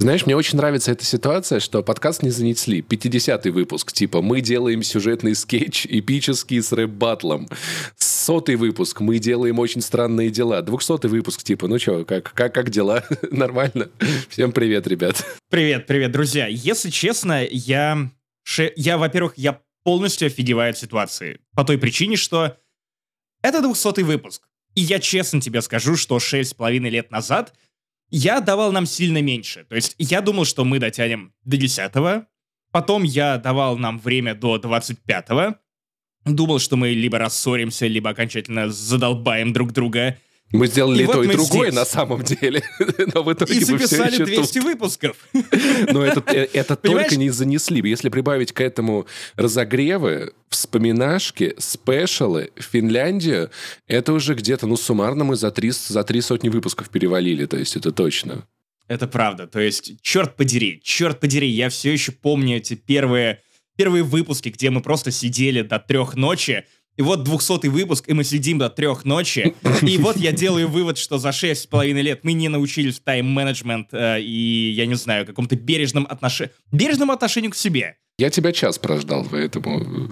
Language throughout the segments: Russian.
Знаешь, мне очень нравится эта ситуация, что подкаст не занесли. 50-й выпуск, типа, мы делаем сюжетный скетч эпический с рэп-батлом. Сотый выпуск, мы делаем очень странные дела. Двухсотый выпуск, типа, ну что, как, как, как дела? Нормально? Всем привет, ребят. Привет, привет, друзья. Если честно, я... Я, во-первых, я полностью офигеваю от ситуации. По той причине, что это двухсотый выпуск. И я честно тебе скажу, что шесть с половиной лет назад я давал нам сильно меньше. То есть я думал, что мы дотянем до 10 Потом я давал нам время до 25-го. Думал, что мы либо рассоримся, либо окончательно задолбаем друг друга. Мы сделали и, вот то, и другое здесь. на самом деле. Но в итоге и записали мы 200 тут. выпусков. Но это, э, это только не занесли. Если прибавить к этому разогревы, вспоминашки, спешалы, Финляндию, это уже где-то, ну, суммарно мы за три, за три сотни выпусков перевалили. То есть это точно. Это правда. То есть, черт подери, черт подери, я все еще помню эти первые, первые выпуски, где мы просто сидели до трех ночи, и вот 200 выпуск, и мы сидим до трех ночи. И вот я делаю вывод, что за шесть с половиной лет мы не научились тайм-менеджмент э, и, я не знаю, каком-то бережном, отнош... бережном отношению к себе. Я тебя час прождал, поэтому...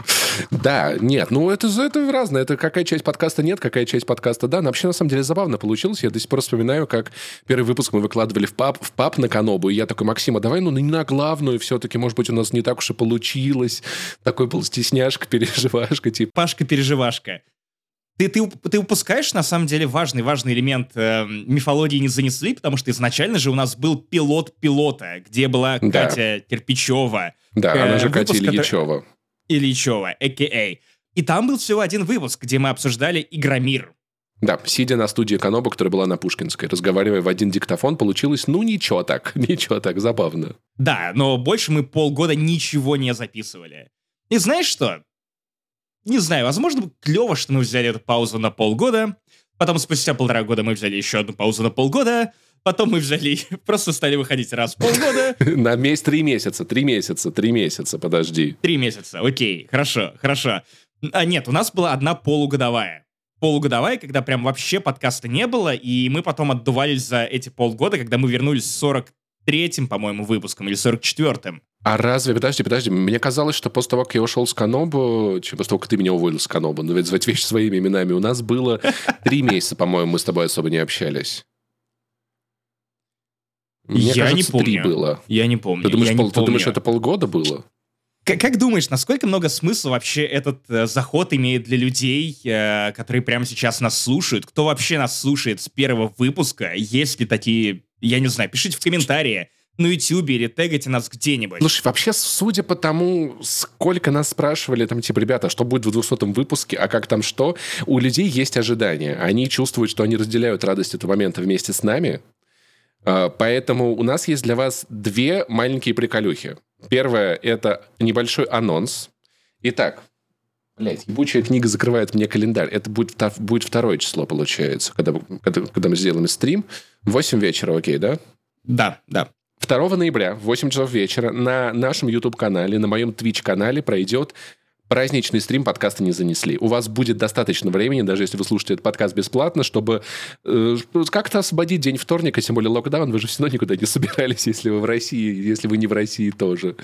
Да, нет, ну это, это разное. Это какая часть подкаста нет, какая часть подкаста да. Но вообще, на самом деле, забавно получилось. Я до сих пор вспоминаю, как первый выпуск мы выкладывали в пап, в пап на Канобу. И я такой, Максима, давай, ну, не на главную все-таки, может быть, у нас не так уж и получилось. Такой был стесняшка, переживашка, типа. Пашка-переживашка ты, ты, ты упускаешь, на самом деле, важный, важный элемент э, мифологии не занесли, потому что изначально же у нас был пилот пилота, где была да. Катя Кирпичева. Да, э, она же Катя Ильичева. Ильичева, а.к.а. И там был всего один выпуск, где мы обсуждали Игромир. Да, сидя на студии Каноба, которая была на Пушкинской, разговаривая в один диктофон, получилось, ну, ничего так, ничего так, забавно. Да, но больше мы полгода ничего не записывали. И знаешь что? Не знаю, возможно, клево, что мы взяли эту паузу на полгода, потом спустя полтора года мы взяли еще одну паузу на полгода, потом мы взяли, просто стали выходить раз в полгода. На месяц, три месяца, три месяца, три месяца, подожди. Три месяца, окей, хорошо, хорошо. А нет, у нас была одна полугодовая. Полугодовая, когда прям вообще подкаста не было, и мы потом отдувались за эти полгода, когда мы вернулись с 43-м, по-моему, выпуском, или 44-м. А разве, подожди, подожди, мне казалось, что после того, как я ушел с Канобу, после того, как ты меня уволил с Канобу, но ведь звать вещи своими именами, у нас было три месяца, по-моему, мы с тобой особо не общались. Мне я кажется, не помню. три было. Я не помню. Ты думаешь, я пол, не ты думаешь это полгода было? Как, как думаешь, насколько много смысла вообще этот э, заход имеет для людей, э, которые прямо сейчас нас слушают? Кто вообще нас слушает с первого выпуска? Есть ли такие, я не знаю, пишите в комментарии на YouTube или тегайте нас где-нибудь. Слушай, вообще, судя по тому, сколько нас спрашивали, там, типа, ребята, что будет в 200 выпуске, а как там что, у людей есть ожидания. Они чувствуют, что они разделяют радость этого момента вместе с нами. А, поэтому у нас есть для вас две маленькие приколюхи. Первое — это небольшой анонс. Итак, Блять, ебучая книга закрывает мне календарь. Это будет, будет второе число, получается, когда, когда, когда мы сделаем стрим. 8 вечера, окей, да? Да, да. 2 ноября в 8 часов вечера на нашем YouTube-канале, на моем Twitch-канале пройдет праздничный стрим подкаста не занесли. У вас будет достаточно времени, даже если вы слушаете этот подкаст бесплатно, чтобы э, как-то освободить день вторника, тем более локдаун, вы же все равно никуда не собирались, если вы в России, если вы не в России тоже.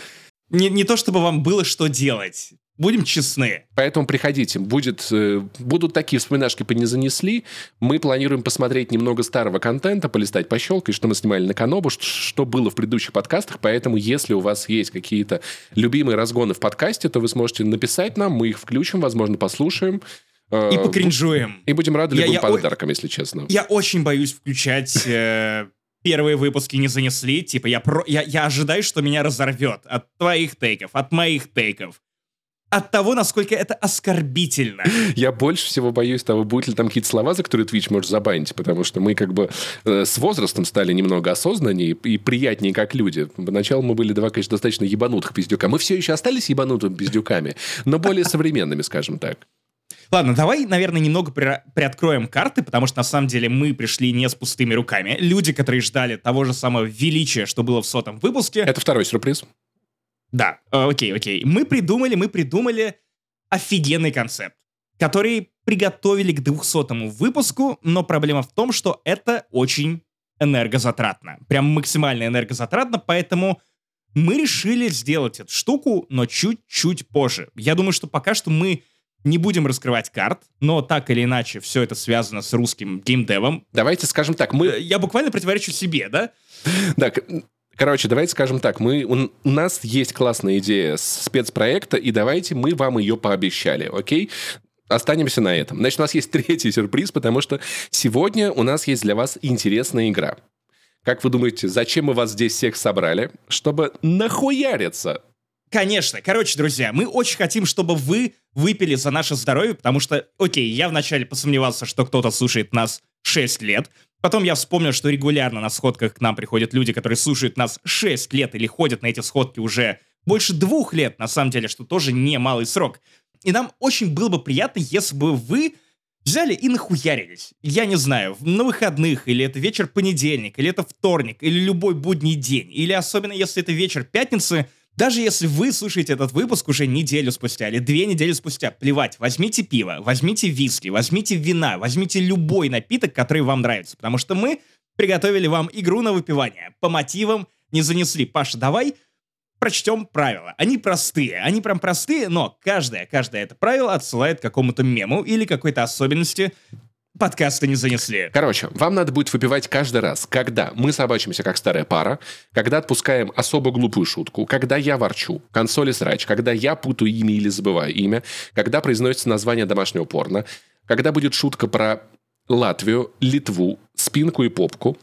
Не, не то, чтобы вам было что делать. Будем честны. Поэтому приходите. Будет, э, будут такие вспоминашки по не занесли. Мы планируем посмотреть немного старого контента, полистать, пощелкать, что мы снимали на Канобу, что, что было в предыдущих подкастах. Поэтому, если у вас есть какие-то любимые разгоны в подкасте, то вы сможете написать нам, мы их включим, возможно, послушаем. Э, и покринжуем. И будем рады любым я, подаркам, если честно. Я очень боюсь включать э, первые выпуски не занесли. Типа, я, про, я, я ожидаю, что меня разорвет от твоих тейков, от моих тейков от того, насколько это оскорбительно. Я больше всего боюсь того, будут ли там какие-то слова, за которые Twitch может забанить, потому что мы как бы э, с возрастом стали немного осознаннее и приятнее как люди. Поначалу мы были два, конечно, достаточно ебанутых пиздюка. Мы все еще остались ебанутыми пиздюками, но более современными, скажем так. Ладно, давай, наверное, немного при приоткроем карты, потому что на самом деле мы пришли не с пустыми руками. Люди, которые ждали того же самого величия, что было в сотом выпуске. Это второй сюрприз. Да, э, окей, окей. Мы придумали, мы придумали офигенный концепт, который приготовили к 200 выпуску, но проблема в том, что это очень энергозатратно. Прям максимально энергозатратно, поэтому мы решили сделать эту штуку, но чуть-чуть позже. Я думаю, что пока что мы не будем раскрывать карт, но так или иначе все это связано с русским геймдевом. Давайте скажем так, мы... Я буквально противоречу себе, да? Да, Короче, давайте скажем так, мы, у, у нас есть классная идея спецпроекта, и давайте мы вам ее пообещали, окей? Останемся на этом. Значит, у нас есть третий сюрприз, потому что сегодня у нас есть для вас интересная игра. Как вы думаете, зачем мы вас здесь всех собрали? Чтобы нахуяриться. Конечно. Короче, друзья, мы очень хотим, чтобы вы выпили за наше здоровье, потому что, окей, я вначале посомневался, что кто-то слушает нас 6 лет, Потом я вспомнил, что регулярно на сходках к нам приходят люди, которые слушают нас 6 лет или ходят на эти сходки уже больше двух лет, на самом деле, что тоже немалый срок. И нам очень было бы приятно, если бы вы взяли и нахуярились. Я не знаю, на выходных, или это вечер понедельник, или это вторник, или любой будний день, или особенно если это вечер пятницы — даже если вы слушаете этот выпуск уже неделю спустя или две недели спустя, плевать, возьмите пиво, возьмите виски, возьмите вина, возьмите любой напиток, который вам нравится, потому что мы приготовили вам игру на выпивание. По мотивам не занесли. Паша, давай прочтем правила. Они простые, они прям простые, но каждое, каждое это правило отсылает к какому-то мему или какой-то особенности подкасты не занесли. Короче, вам надо будет выпивать каждый раз, когда мы собачимся как старая пара, когда отпускаем особо глупую шутку, когда я ворчу, консоли срач, когда я путаю имя или забываю имя, когда произносится название домашнего порно, когда будет шутка про Латвию, Литву, спинку и попку,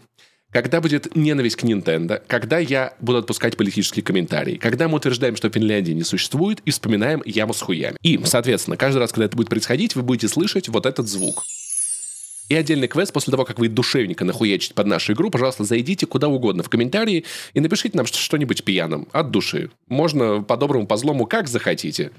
когда будет ненависть к Nintendo, когда я буду отпускать политические комментарии, когда мы утверждаем, что Финляндии не существует, и вспоминаем яму с хуями. И, соответственно, каждый раз, когда это будет происходить, вы будете слышать вот этот звук. И отдельный квест после того, как вы душевненько нахуячите под нашу игру, пожалуйста, зайдите куда угодно в комментарии и напишите нам что-нибудь пьяным от души. Можно по-доброму, по-злому, как захотите.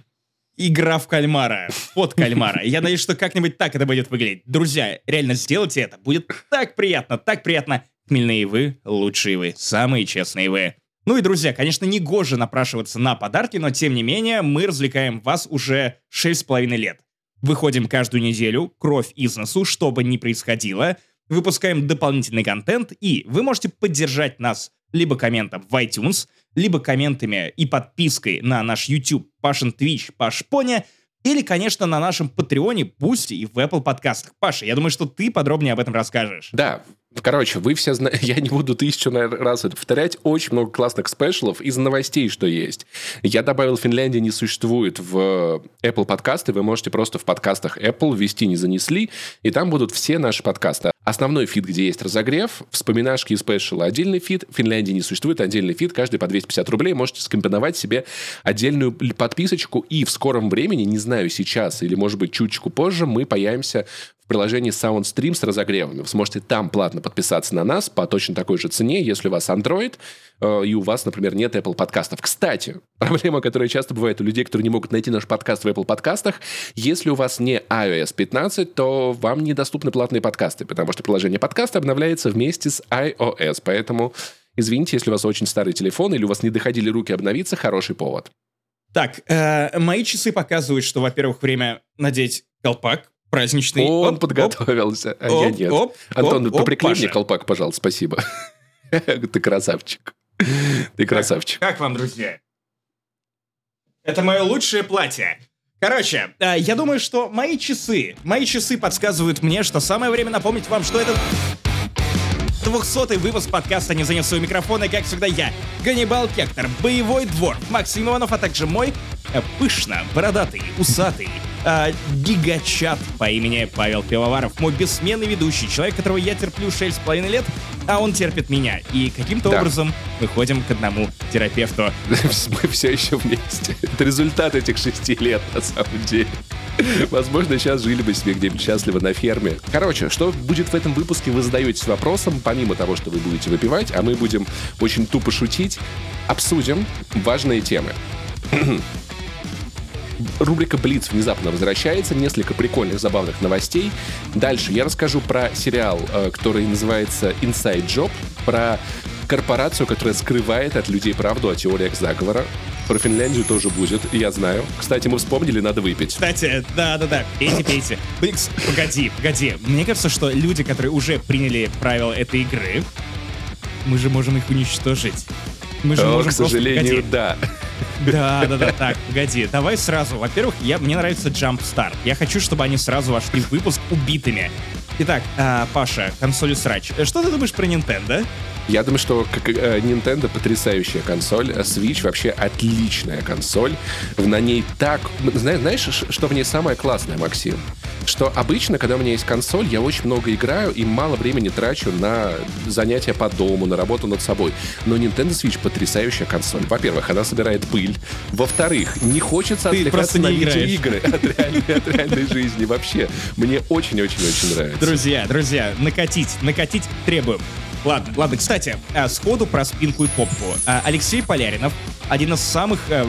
Игра в кальмара. Под кальмара. Я надеюсь, что как-нибудь так это будет выглядеть. Друзья, реально сделайте это. Будет так приятно, так приятно. Хмельные вы, лучшие вы, самые честные вы. Ну и, друзья, конечно, не гоже напрашиваться на подарки, но тем не менее мы развлекаем вас уже 6,5 лет. Выходим каждую неделю, кровь из носу, что бы ни происходило, выпускаем дополнительный контент, и вы можете поддержать нас либо комментом в iTunes, либо комментами и подпиской на наш YouTube, Пашин Twitch, Паш Поня, или, конечно, на нашем Patreon е, Boosty и в Apple подкастах. Паша, я думаю, что ты подробнее об этом расскажешь. Да, Короче, вы все знаете, я не буду тысячу раз это повторять, очень много классных special ов из новостей, что есть. Я добавил, Финляндия не существует в Apple подкасты, вы можете просто в подкастах Apple ввести «Не занесли», и там будут все наши подкасты. Основной фид, где есть разогрев, вспоминашки и спешл отдельный фид, Финляндии не существует отдельный фид, каждый по 250 рублей, можете скомпоновать себе отдельную подписочку, и в скором времени, не знаю, сейчас или, может быть, чуточку позже, мы появимся в приложении SoundStream с разогревами. Вы сможете там платно подписаться на нас по точно такой же цене, если у вас Android, э, и у вас, например, нет Apple подкастов. Кстати, проблема, которая часто бывает у людей, которые не могут найти наш подкаст в Apple подкастах, если у вас не iOS 15, то вам недоступны платные подкасты, потому что приложение подкаста обновляется вместе с iOS, поэтому извините, если у вас очень старый телефон или у вас не доходили руки обновиться, хороший повод. Так, э, мои часы показывают, что, во-первых, время надеть колпак, праздничный. Он оп, подготовился, оп, а оп, я нет. Оп, Антон, оп, приклей мне колпак, пожалуйста, спасибо. Ты красавчик. Ты красавчик. Как, как вам, друзья? Это мое лучшее платье. Короче, э, я думаю, что мои часы, мои часы подсказывают мне, что самое время напомнить вам, что это 200 выпуск подкаста «Не занес свой микрофон» как всегда, я, Ганнибал Кектор, боевой двор, Максим Иванов, а также мой э, пышно, бородатый, усатый, э, гигачат по имени Павел Пивоваров, мой бессменный ведущий, человек, которого я терплю 6,5 лет, а он терпит меня. И каким-то да. образом мы ходим к одному терапевту. Мы все еще вместе. Это результат этих шести лет, на самом деле. Возможно, сейчас жили бы себе где-нибудь счастливо на ферме. Короче, что будет в этом выпуске, вы задаетесь вопросом, помимо того, что вы будете выпивать, а мы будем очень тупо шутить, обсудим важные темы. Рубрика «Блиц» внезапно возвращается, несколько прикольных, забавных новостей. Дальше я расскажу про сериал, э, который называется «Inside Job», про корпорацию, которая скрывает от людей правду о теориях заговора. Про Финляндию тоже будет, я знаю. Кстати, мы вспомнили, надо выпить. Кстати, да-да-да, пейте, пейте. Погоди, погоди. Мне кажется, что люди, которые уже приняли правила этой игры, мы же можем их уничтожить. Мы же О, можем к просто- сожалению, погоди. да. Да, да, да, так, погоди. Давай сразу. Во-первых, я, мне нравится Jump Start. Я хочу, чтобы они сразу вошли в выпуск убитыми. Итак, а, Паша, консоли срач. Э, Что ты думаешь про Nintendo? Я думаю, что как, э, Nintendo потрясающая консоль, а Switch вообще отличная консоль. На ней так... Знаешь, что в ней самое классное, Максим? Что обычно, когда у меня есть консоль, я очень много играю и мало времени трачу на занятия по дому, на работу над собой. Но Nintendo Switch потрясающая консоль. Во-первых, она собирает пыль. Во-вторых, не хочется Ты отвлекаться просто на от реальной, от реальной жизни. Вообще, мне очень-очень-очень нравится. Друзья, друзья, накатить, накатить требуем. Ладно, ладно, кстати, а, сходу про спинку и попку. А, Алексей Поляринов, один из самых э,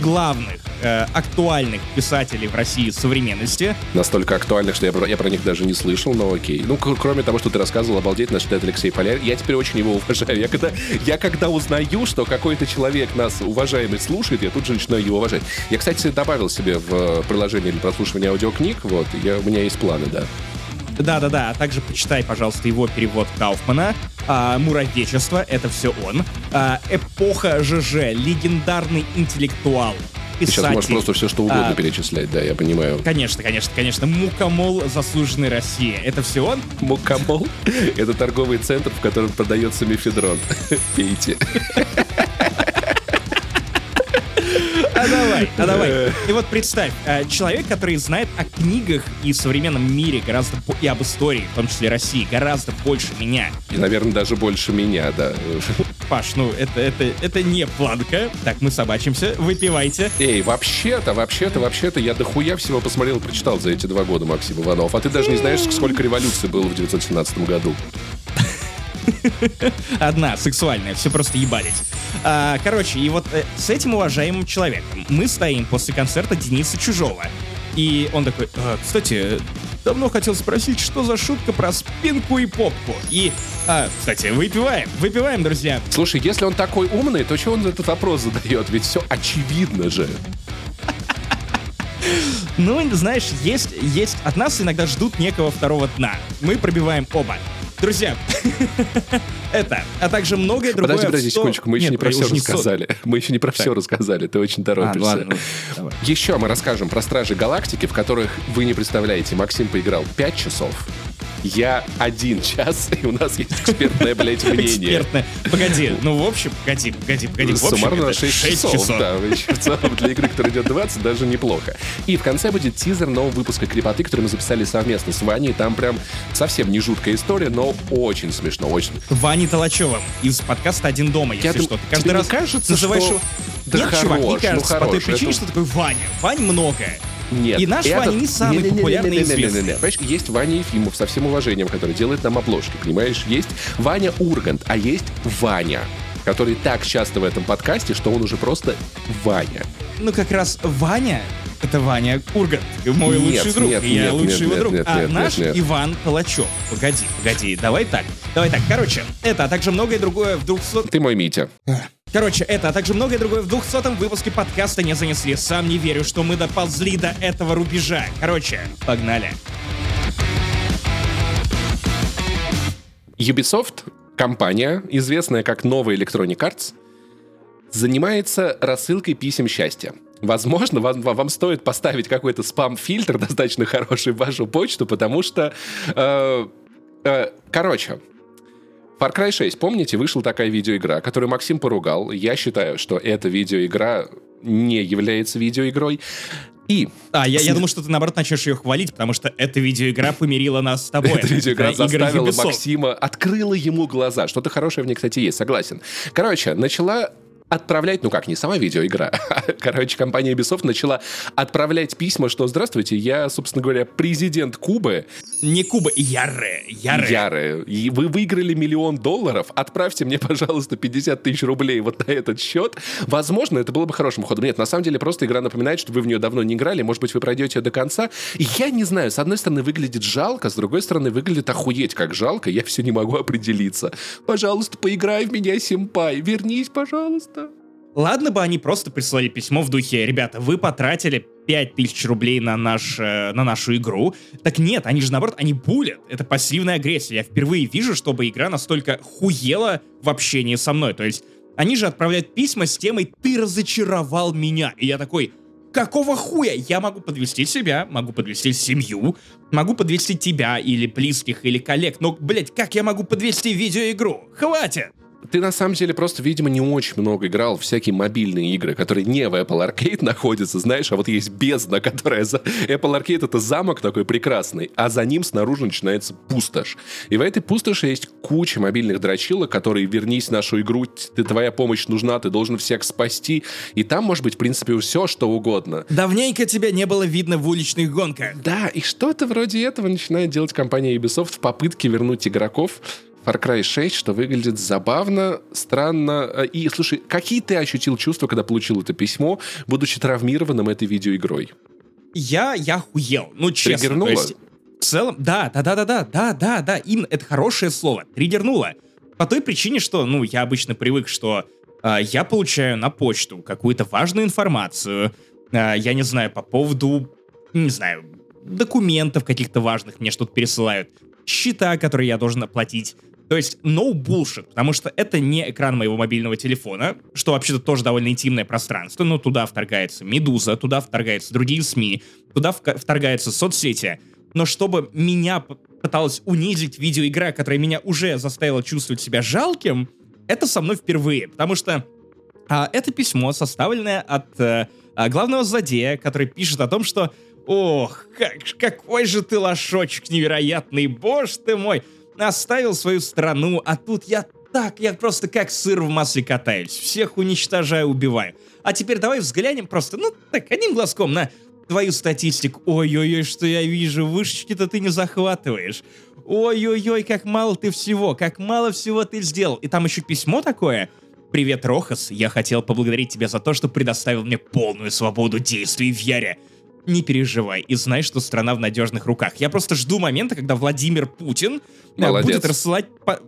главных, э, актуальных писателей в России современности. настолько актуальных, что я про, я про них даже не слышал, но окей. Ну, кроме того, что ты рассказывал, обалдеть, наш читает Алексей Поляр, я теперь очень его уважаю. Я когда, я когда узнаю, что какой-то человек нас, уважаемый, слушает, я тут же начинаю его уважать. Я, кстати, добавил себе в э, приложение для прослушивания аудиокниг, вот, я, у меня есть планы, да. Да-да-да, а также почитай, пожалуйста, его перевод Кауфмана. А, Муравечество, это все он. А, Эпоха ЖЖ, легендарный интеллектуал. Ты сейчас можешь Писатель. просто все что угодно А, перечислять, да, я понимаю. Конечно, конечно, конечно. Мукомол заслуженной России. Это все он? Мукомол — это торговый центр, в котором продается мефедрон. Пейте. Давай, а давай. И вот представь, э, человек, который знает о книгах и современном мире гораздо и об истории, в том числе России, гораздо больше меня. И, наверное, даже больше меня, да. Паш, ну это, это, это не планка. Так, мы собачимся, выпивайте. Эй, вообще-то, вообще-то, вообще-то, я дохуя всего посмотрел и прочитал за эти два года, Максим Иванов. А ты даже не знаешь, сколько революций было в 917 году. Одна, сексуальная, все просто ебались. А, короче, и вот э, с этим уважаемым человеком мы стоим после концерта Дениса Чужого. И он такой, «А, кстати, давно хотел спросить, что за шутка про спинку и попку. И, а, кстати, выпиваем, выпиваем, друзья. Слушай, если он такой умный, то чего он этот вопрос задает? Ведь все очевидно же. Ну, знаешь, есть, есть, от нас иногда ждут некого второго дна. Мы пробиваем оба. Друзья, это, а также многое другое. Подожди, подожди секундочку, мы еще не про все рассказали. Мы еще не про все рассказали, ты очень А, торопишься. ладно, ну. Еще мы расскажем про Стражи Галактики, в которых вы не представляете, Максим поиграл 5 часов, я один час, и у нас есть экспертное, блядь, мнение. Экспертное. Погоди, ну в общем, погоди, погоди, погоди. В общем, Суммарно это 6 шесть часов. Да, в целом для игры, которая идет 20, даже неплохо. И в конце будет тизер нового выпуска Крепоты, который мы записали совместно с Ваней. Там прям совсем не жуткая история, но очень смешно, очень. Ваней Толачевым из подкаста «Один дома», если что. Ты каждый раз кажется, называешь что- его... Да Нет, чувак, не хорош, ну кажется, по той хорош, причине, что такое Ваня. Вань многое. Нет. И наш этот... не самый не, не, популярный не, не, не, не, не, не, не. Понимаешь, есть Ваня Ефимов со всем уважением, который делает нам обложки, понимаешь? Есть Ваня Ургант, а есть Ваня который так часто в этом подкасте, что он уже просто Ваня. Ну, как раз Ваня — это Ваня Ургант, мой нет, лучший друг, нет, я нет, лучший нет, его друг. Нет, а нет, наш нет, нет. Иван Палачев. Погоди, погоди, давай так, давай так. Короче, это, а также многое другое вдруг. Ты мой Митя. Э, Короче, это, а также многое другое в 200 выпуске подкаста не занесли. Сам не верю, что мы доползли до этого рубежа. Короче, погнали. Ubisoft, компания, известная как новая Electronic Arts, занимается рассылкой писем счастья. Возможно, вам, вам стоит поставить какой-то спам-фильтр достаточно хороший в вашу почту, потому что... э, э, короче, Far Cry 6, помните, вышла такая видеоигра, которую Максим поругал. Я считаю, что эта видеоигра не является видеоигрой. И А, я, я думал, что ты, наоборот, начнешь ее хвалить, потому что эта видеоигра помирила нас с тобой. Эта видеоигра игры заставила. Максима, открыла ему глаза. Что-то хорошее в ней, кстати, есть, согласен. Короче, начала отправлять, ну как, не сама видеоигра, короче, компания Ubisoft начала отправлять письма, что «Здравствуйте, я, собственно говоря, президент Кубы, Не Куба, Яре. Яре. Яры, и вы выиграли миллион долларов, отправьте мне, пожалуйста, 50 тысяч рублей вот на этот счет». Возможно, это было бы хорошим ходом. Нет, на самом деле, просто игра напоминает, что вы в нее давно не играли, может быть, вы пройдете ее до конца. И я не знаю, с одной стороны, выглядит жалко, с другой стороны, выглядит охуеть как жалко, я все не могу определиться. Пожалуйста, поиграй в меня, симпай, вернись, пожалуйста. Ладно бы они просто прислали письмо в духе, ребята, вы потратили 5000 рублей на, наш, э, на нашу игру. Так нет, они же наоборот, они булят. Это пассивная агрессия. Я впервые вижу, чтобы игра настолько хуела в общении со мной. То есть они же отправляют письма с темой «Ты разочаровал меня». И я такой, какого хуя? Я могу подвести себя, могу подвести семью, могу подвести тебя или близких, или коллег. Но, блядь, как я могу подвести видеоигру? Хватит! Ты на самом деле просто, видимо, не очень много играл в всякие мобильные игры, которые не в Apple Arcade находятся, знаешь, а вот есть бездна, которая за... Apple Arcade — это замок такой прекрасный, а за ним снаружи начинается пустошь. И в этой пустоши есть куча мобильных дрочилок, которые «вернись в нашу игру, ты, твоя помощь нужна, ты должен всех спасти». И там может быть, в принципе, все, что угодно. Давненько тебя не было видно в уличных гонках. Да, и что-то вроде этого начинает делать компания Ubisoft в попытке вернуть игроков Far Cry 6, что выглядит забавно, странно. И, слушай, какие ты ощутил чувства, когда получил это письмо, будучи травмированным этой видеоигрой? Я, я хуел. Ну, честно. Триггернуло? Есть, в целом, да, да, да, да, да, да, да, да, именно, это хорошее слово, триггернуло. По той причине, что, ну, я обычно привык, что э, я получаю на почту какую-то важную информацию, э, я не знаю, по поводу, не знаю, документов каких-то важных мне что-то пересылают, счета, которые я должен оплатить, то есть no bullshit, потому что это не экран моего мобильного телефона, что вообще-то тоже довольно интимное пространство, но туда вторгается Медуза, туда вторгаются другие СМИ, туда вторгаются соцсети. Но чтобы меня пыталась унизить видеоигра, которая меня уже заставила чувствовать себя жалким, это со мной впервые, потому что а, это письмо, составленное от а, главного злодея, который пишет о том, что «Ох, как, какой же ты лошочек невероятный, боже ты мой!» Оставил свою страну, а тут я так, я просто как сыр в масле катаюсь. Всех уничтожаю, убиваю. А теперь давай взглянем просто, ну так, одним глазком на твою статистику. Ой-ой-ой, что я вижу, вышечки-то ты не захватываешь. Ой-ой-ой, как мало ты всего, как мало всего ты сделал. И там еще письмо такое. Привет, Рохас, я хотел поблагодарить тебя за то, что предоставил мне полную свободу действий в Яре не переживай и знай, что страна в надежных руках. Я просто жду момента, когда Владимир Путин э, Молодец. будет рассылать... По...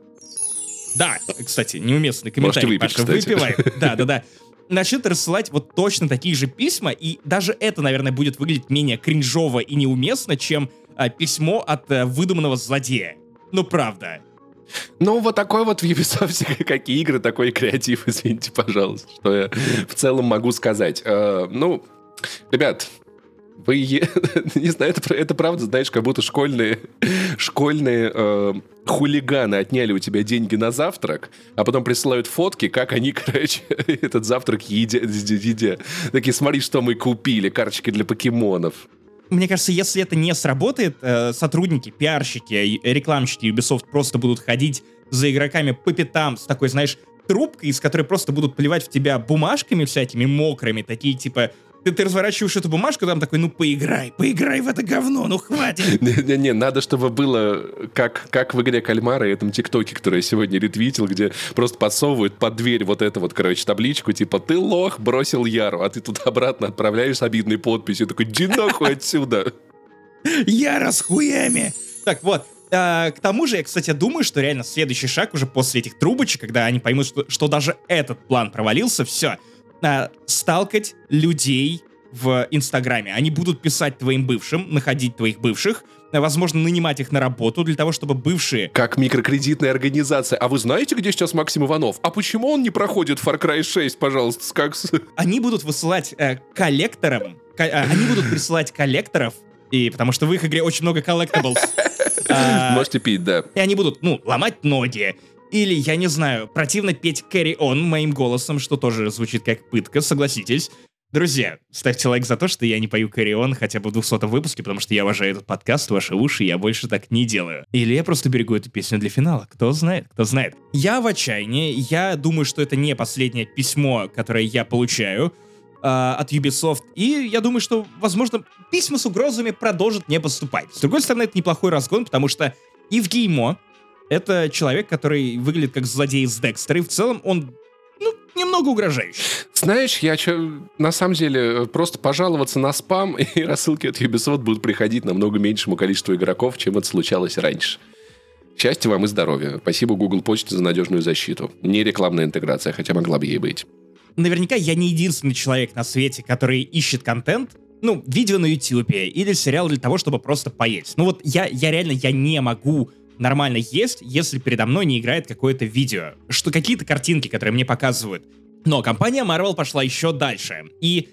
Да, кстати, неуместный комментарий, выпить, Паша, кстати. выпивай. Да, да, да. Начнет рассылать вот точно такие же письма, и даже это, наверное, будет выглядеть менее кринжово и неуместно, чем а, письмо от а, выдуманного злодея. Ну, правда. Ну, вот такой вот в Ubisoft, какие игры, такой креатив, извините, пожалуйста, что я в целом могу сказать. Э, ну, ребят, вы, не знаю, это, это правда, знаешь, как будто школьные, школьные э, хулиганы отняли у тебя деньги на завтрак, а потом присылают фотки, как они, короче, этот завтрак едят. едят. Такие, смотри, что мы купили, карточки для покемонов. Мне кажется, если это не сработает, э, сотрудники, пиарщики, рекламщики Ubisoft просто будут ходить за игроками по пятам с такой, знаешь, трубкой, из которой просто будут плевать в тебя бумажками всякими мокрыми, такие типа ты, ты разворачиваешь эту бумажку, там такой, ну поиграй, поиграй в это говно, ну хватит. Не-не-не, надо, чтобы было как, как в игре Кальмара и этом ТикТоке, который я сегодня ретвитил, где просто подсовывают под дверь вот эту вот, короче, табличку, типа, ты лох, бросил Яру, а ты тут обратно отправляешь с обидной подписью, такой, ди нахуй отсюда. Яра с хуями. Так вот, а, к тому же, я, кстати, думаю, что реально следующий шаг уже после этих трубочек, когда они поймут, что, что даже этот план провалился, все, а, сталкать людей в Инстаграме. Они будут писать твоим бывшим, находить твоих бывших, возможно, нанимать их на работу для того, чтобы бывшие... Как микрокредитная организация. А вы знаете, где сейчас Максим Иванов? А почему он не проходит Far Cry 6, пожалуйста? Как... Они будут высылать э, коллекторам, ко- э, они будут присылать коллекторов, и потому что в их игре очень много collectables. Можете пить, да. И они будут, ну, ломать ноги, или, я не знаю, противно петь Carry On моим голосом, что тоже звучит как пытка, согласитесь. Друзья, ставьте лайк за то, что я не пою Carry хотя бы в 200 выпуске, потому что я уважаю этот подкаст, ваши уши, я больше так не делаю. Или я просто берегу эту песню для финала. Кто знает, кто знает. Я в отчаянии, я думаю, что это не последнее письмо, которое я получаю э, от Ubisoft, и я думаю, что, возможно, письма с угрозами продолжат не поступать. С другой стороны, это неплохой разгон, потому что и в Геймо, это человек, который выглядит как злодей из Декстера, и в целом он ну, немного угрожающий. Знаешь, я чё, на самом деле просто пожаловаться на спам и рассылки от Ubisoft будут приходить намного меньшему количеству игроков, чем это случалось раньше. Счастья вам и здоровья. Спасибо Google Почте за надежную защиту. Не рекламная интеграция, хотя могла бы ей быть. Наверняка я не единственный человек на свете, который ищет контент, ну, видео на YouTube или сериал для того, чтобы просто поесть. Ну вот я, я реально, я не могу нормально есть, если передо мной не играет какое-то видео, что какие-то картинки, которые мне показывают. Но компания Marvel пошла еще дальше. И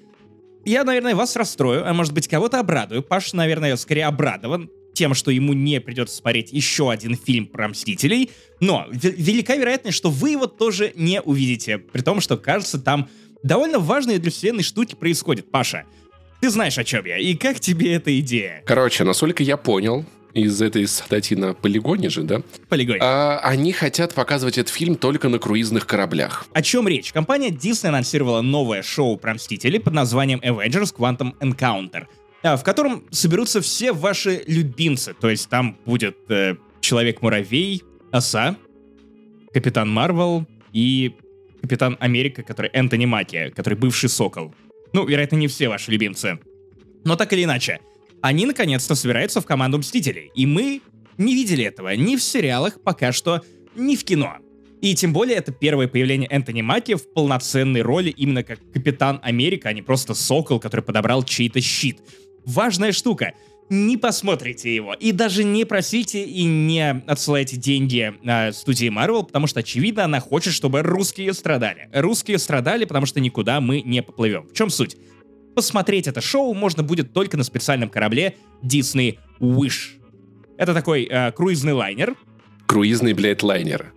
я, наверное, вас расстрою, а может быть, кого-то обрадую. Паш, наверное, скорее обрадован тем, что ему не придется смотреть еще один фильм про Мстителей, но велика вероятность, что вы его тоже не увидите, при том, что, кажется, там довольно важные для вселенной штуки происходят. Паша, ты знаешь, о чем я, и как тебе эта идея? Короче, насколько я понял, из этой статьи на полигоне же, да? Полигоне. А, они хотят показывать этот фильм только на круизных кораблях. О чем речь? Компания Disney анонсировала новое шоу про Мстители под названием Avengers Quantum Encounter, а, в котором соберутся все ваши любимцы. То есть там будет э, Человек-муравей, Оса, Капитан Марвел и Капитан Америка, который Энтони Маки, который бывший Сокол. Ну, вероятно, не все ваши любимцы. Но так или иначе, они наконец-то собираются в команду Мстителей. И мы не видели этого ни в сериалах пока что, ни в кино. И тем более это первое появление Энтони Маки в полноценной роли именно как Капитан Америка, а не просто Сокол, который подобрал чей-то щит. Важная штука. Не посмотрите его. И даже не просите и не отсылайте деньги э, студии Marvel, потому что, очевидно, она хочет, чтобы русские страдали. Русские страдали, потому что никуда мы не поплывем. В чем суть? Посмотреть это шоу можно будет только на специальном корабле Disney Wish. Это такой э, круизный лайнер. Круизный, блядь, лайнер.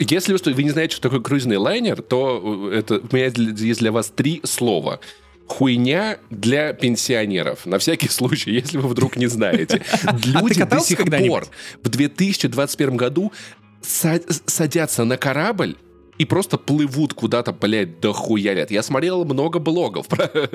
Если вы не знаете, что такое круизный лайнер, то э, это, у меня есть для вас три слова. Хуйня для пенсионеров. На всякий случай, если вы вдруг не знаете. А Люди до сих пор в 2021 году садятся на корабль и просто плывут куда-то, блядь, до хуя лет. Я смотрел много блогов.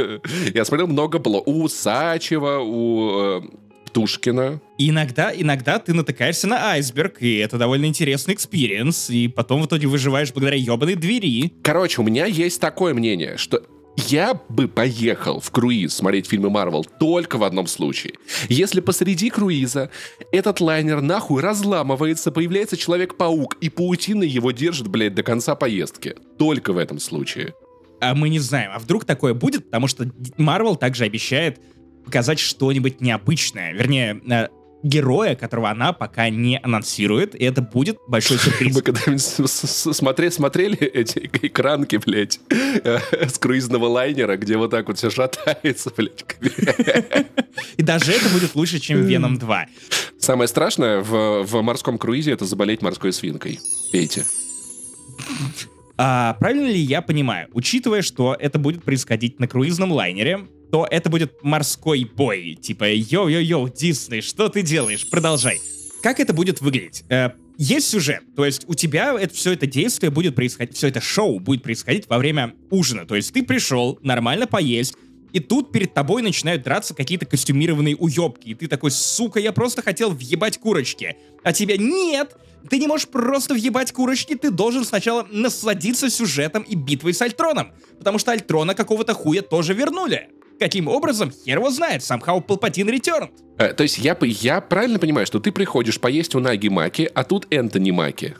Я смотрел много блогов. У Сачева, у э, Птушкина. иногда, иногда ты натыкаешься на айсберг, и это довольно интересный experience, и потом в итоге выживаешь благодаря ебаной двери. Короче, у меня есть такое мнение, что я бы поехал в круиз смотреть фильмы Марвел только в одном случае. Если посреди круиза этот лайнер нахуй разламывается, появляется Человек-паук, и паутина его держит, блядь, до конца поездки. Только в этом случае. А мы не знаем, а вдруг такое будет, потому что Марвел также обещает показать что-нибудь необычное. Вернее, э, героя, которого она пока не анонсирует, и это будет большой сюрприз. Мы когда-нибудь смотрели, смотрели эти экранки, блядь, э, с круизного лайнера, где вот так вот все шатается, блядь. И даже это будет лучше, чем Веном 2. Самое страшное в, в морском круизе — это заболеть морской свинкой. Пейте. А, правильно ли я понимаю, учитывая, что это будет происходить на круизном лайнере, то это будет морской бой. Типа, yo-yo-yo, Дисней, что ты делаешь? Продолжай. Как это будет выглядеть? Э, есть сюжет, то есть у тебя это, все это действие будет происходить, все это шоу будет происходить во время ужина. То есть ты пришел нормально поесть, и тут перед тобой начинают драться какие-то костюмированные уебки. И ты такой, сука, я просто хотел въебать курочки. А тебе нет! Ты не можешь просто въебать курочки, ты должен сначала насладиться сюжетом и битвой с Альтроном. Потому что Альтрона какого-то хуя тоже вернули. Каким образом, хер его знает, somehow Палпатин returned. Э, то есть я, я правильно понимаю, что ты приходишь поесть у Наги Маки, а тут Энтони Маки?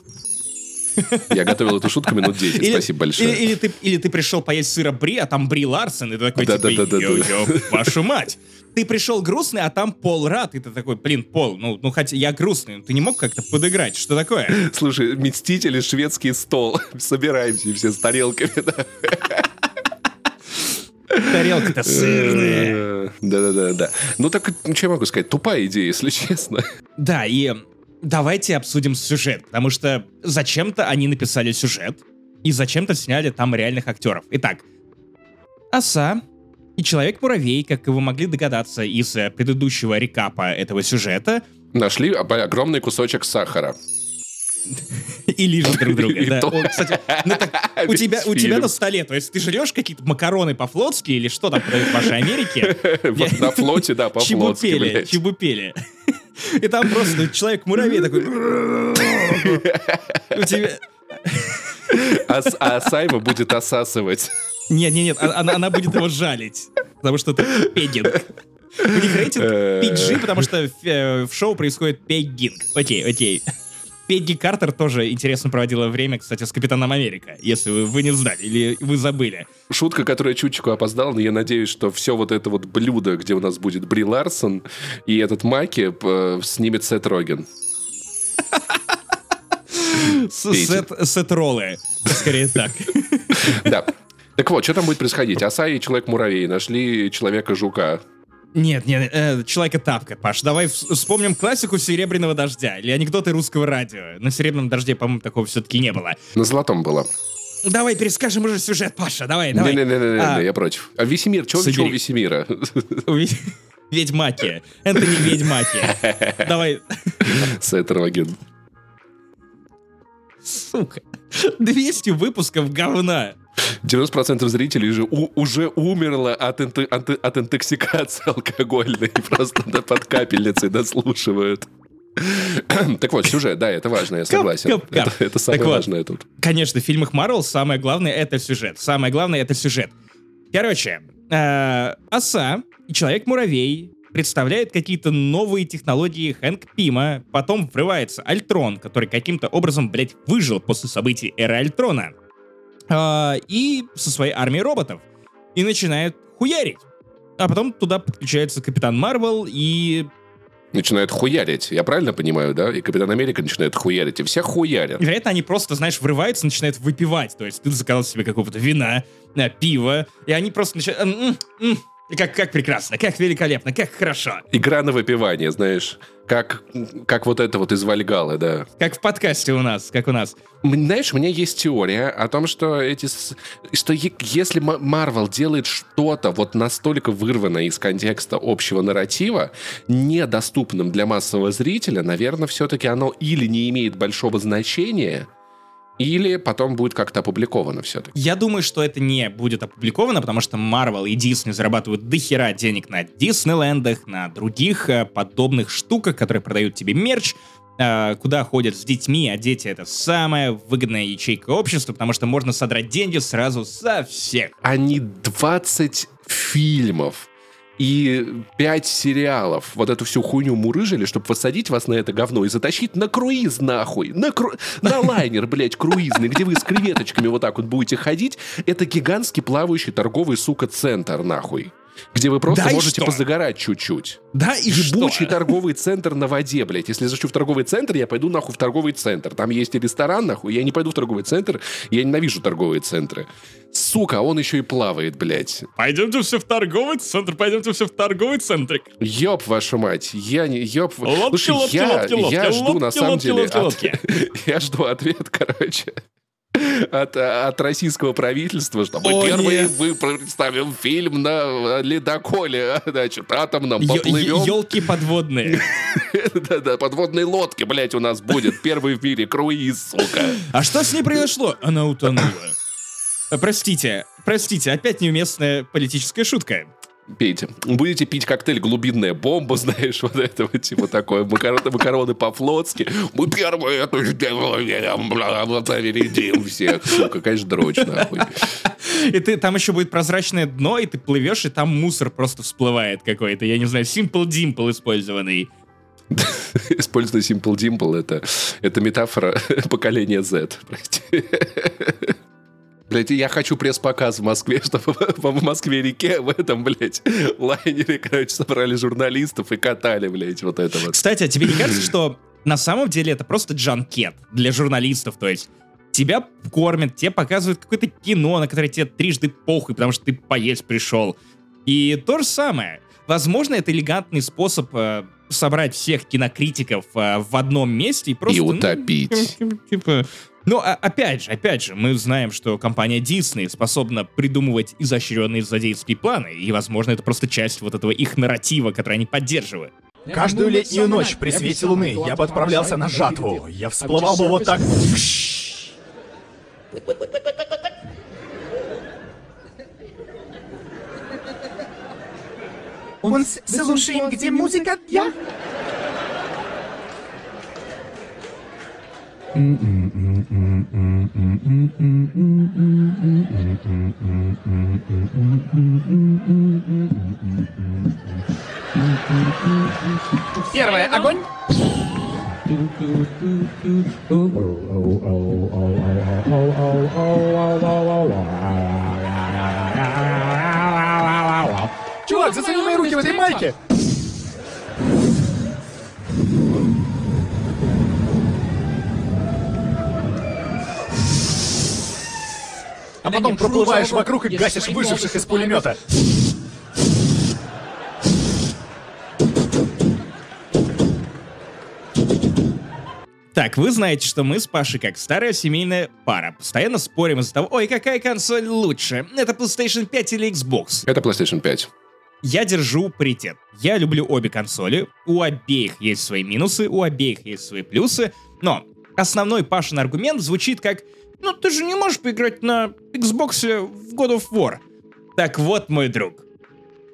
Я готовил эту шутку минут 10, или, спасибо большое. Или, или, ты, или ты пришел поесть сыра Бри, а там Бри Ларсон, и ты такой, да, типа, да, да, йо-йо, да, вашу мать. Ты пришел грустный, а там Пол Рад, и ты такой, блин, Пол, ну, ну хотя я грустный, ты не мог как-то подыграть, что такое? Слушай, Мстители, шведский стол, собираемся все с тарелками, да. Тарелка-то сырная. Э, да-да-да. да. Ну так, что я могу сказать? Тупая идея, если честно. Да, и давайте обсудим сюжет, потому что зачем-то они написали сюжет, и зачем-то сняли там реальных актеров. Итак, Оса и Человек-муравей, как вы могли догадаться из э, предыдущего рекапа этого сюжета, Нашли огромный кусочек сахара. И лижут друг друга. Да. О, кстати, ну так, у, тебя, у тебя на столе, то есть ты жрешь какие-то макароны по-флотски или что там продают в вашей Америке? На флоте, да, по-флотски, Чебупели, чебупели. И там просто человек-муравей такой... У тебя... А, а Сайма будет осасывать. Нет, нет, нет, а, она, она будет его жалить, потому что это пегинг. У них рейтинг PG, потому что в, э, в шоу происходит пегинг. Окей, окей. Пегги Картер тоже интересно проводила время, кстати, с Капитаном Америка, если вы, вы не знали или вы забыли. Шутка, которая чуточку опоздала, но я надеюсь, что все вот это вот блюдо, где у нас будет Бри Ларсон и этот Маки, снимет Сет Роген. Сет-роллы. Скорее так. Да. Так вот, что там будет происходить? Оса и Человек-муравей нашли Человека-жука. Нет, нет, э, Человека-тапка, Паш. Давай вспомним классику «Серебряного дождя» или анекдоты русского радио. На «Серебряном дожде», по-моему, такого все-таки не было. На «Золотом» было. Давай перескажем уже сюжет, Паша, давай, давай. Не-не-не, а, я против. А Весемир, чего у Весемира? Ведьмаки. Это не ведьмаки. Давай. Сет Роген. Сука. 200 выпусков говна. 90% зрителей же у, уже умерло от, инты, от, от интоксикации алкогольной. Просто да, под капельницей дослушивают. так вот, сюжет, да, это важно, я согласен. Кап, кап, кап. Это, это самое так важное вот, тут. Конечно, в фильмах Марвел самое главное — это сюжет. Самое главное — это сюжет. Короче, э, Оса и Человек-муравей представляет какие-то новые технологии Хэнк Пима, потом врывается Альтрон, который каким-то образом, блядь, выжил после событий эры Альтрона, э, и со своей армией роботов, и начинает хуярить. А потом туда подключается Капитан Марвел и начинает хуярить. Я правильно понимаю, да? И Капитан Америка начинает хуярить, и все хуярят. И, вероятно, они просто, знаешь, врываются, начинают выпивать. То есть ты заказал себе какого-то вина, э, пива, и они просто начинают... Как, как прекрасно, как великолепно, как хорошо. Игра на выпивание, знаешь. Как, как вот это вот из Вальгалы, да. Как в подкасте у нас, как у нас. Знаешь, у меня есть теория о том, что эти... Что если Марвел делает что-то вот настолько вырванное из контекста общего нарратива, недоступным для массового зрителя, наверное, все-таки оно или не имеет большого значения, или потом будет как-то опубликовано все-таки? Я думаю, что это не будет опубликовано, потому что Marvel и Disney зарабатывают дохера денег на Диснейлендах, на других э, подобных штуках, которые продают тебе мерч, э, куда ходят с детьми, а дети это самая выгодная ячейка общества, потому что можно содрать деньги сразу со всех. Они 20 фильмов и пять сериалов вот эту всю хуйню мурыжили, чтобы посадить вас на это говно и затащить на круиз нахуй. На, кру... на лайнер, блядь, круизный, где вы с креветочками вот так вот будете ходить. Это гигантский плавающий торговый, сука, центр нахуй где вы просто да можете позагорать чуть-чуть. Да и Ебучий что? торговый центр на воде, блядь. Если я захочу в торговый центр, я пойду нахуй в торговый центр. Там есть и ресторан, нахуй. Я не пойду в торговый центр. Я ненавижу торговые центры. Сука, он еще и плавает, блядь. Пойдемте все в торговый центр, пойдемте все в торговый центр. Ёб вашу мать. Я не... Ёб... Лодки, Слушай, лодки, я, лодки, лодки, я жду, лодки, на самом лодки, деле... Лодки, от... я жду ответ, короче от, от российского правительства, что мы О, первые вы представим фильм на ледоколе, значит, атомном, поплывем. Елки подводные. Да-да, подводные лодки, блядь, у нас будет. Первый в мире круиз, сука. А что с ней произошло? Она утонула. Простите, простите, опять неуместная политическая шутка пейте. Будете пить коктейль «Глубинная бомба», знаешь, вот это вот, типа такое, макароны, макароны по-флотски. Мы первые это сделали, зарядим всех. Сука, конечно, дрочь, нахуй. И ты, там еще будет прозрачное дно, и ты плывешь, и там мусор просто всплывает какой-то, я не знаю, Simple Dimple использованный. Использованный Simple Dimple это, это метафора поколения Z, прости. Блять, я хочу пресс-показ в Москве, чтобы в Москве-реке в этом, блядь, лайнере, короче, собрали журналистов и катали, блядь, вот это вот. Кстати, а тебе не кажется, что на самом деле это просто джанкет для журналистов, то есть тебя кормят, тебе показывают какое-то кино, на которое тебе трижды похуй, потому что ты поесть пришел. И то же самое. Возможно, это элегантный способ э, собрать всех кинокритиков э, в одном месте и просто... И ну, утопить. Ну, типа, но а, опять же, опять же, мы знаем, что компания Disney способна придумывать изощренные злодейские планы, и, возможно, это просто часть вот этого их нарратива, который они поддерживают. Каждую летнюю ночь при свете луны я бы отправлялся на жатву. Я всплывал бы вот так. Он слушаем, где музыка, я? Первое, огонь. Чувак, зацени мои руки в этой майке! А потом проплываешь вокруг и гасишь выживших из пулемета. Так, вы знаете, что мы с Пашей, как старая семейная пара, постоянно спорим из-за того, ой, какая консоль лучше, это PlayStation 5 или Xbox. Это PlayStation 5. Я держу паритет. Я люблю обе консоли, у обеих есть свои минусы, у обеих есть свои плюсы, но основной Пашин аргумент звучит как «Ну ты же не можешь поиграть на Xbox в God of War». Так вот, мой друг,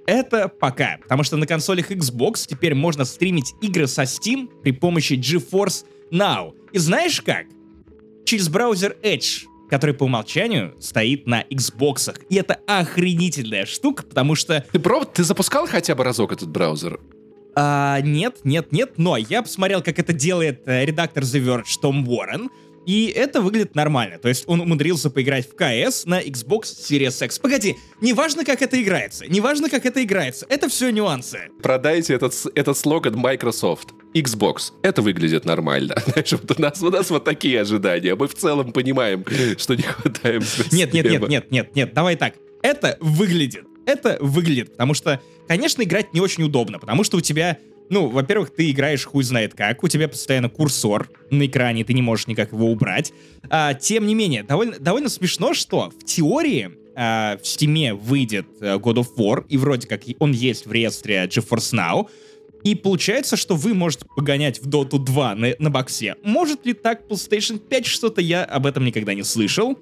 это пока, потому что на консолях Xbox теперь можно стримить игры со Steam при помощи GeForce Now. И знаешь как? Через браузер Edge, который по умолчанию стоит на Xbox. И это охренительная штука, потому что... Ты пробовал, ты запускал хотя бы разок этот браузер? А, нет, нет, нет, но я посмотрел, как это делает э, редактор The Verge Том Уоррен, и это выглядит нормально. То есть он умудрился поиграть в КС на Xbox Series X. Погоди, неважно, как это играется, неважно, как это играется, это все нюансы. Продайте этот, этот слоган Microsoft. Xbox. Это выглядит нормально. Знаешь, вот у нас, у нас вот такие ожидания. Мы в целом понимаем, что не хватает. Нет, нет, нет, нет, нет, нет, давай так. Это выглядит. Это выглядит, потому что, конечно, играть не очень удобно, потому что у тебя, ну, во-первых, ты играешь хуй знает как, у тебя постоянно курсор на экране, ты не можешь никак его убрать. А, тем не менее, довольно, довольно смешно, что в теории а, в Steam выйдет э, God of War, и вроде как он есть в реестре GeForce Now, и получается, что вы можете погонять в Dota 2 на, на боксе. Может ли так PlayStation 5 что-то? Я об этом никогда не слышал.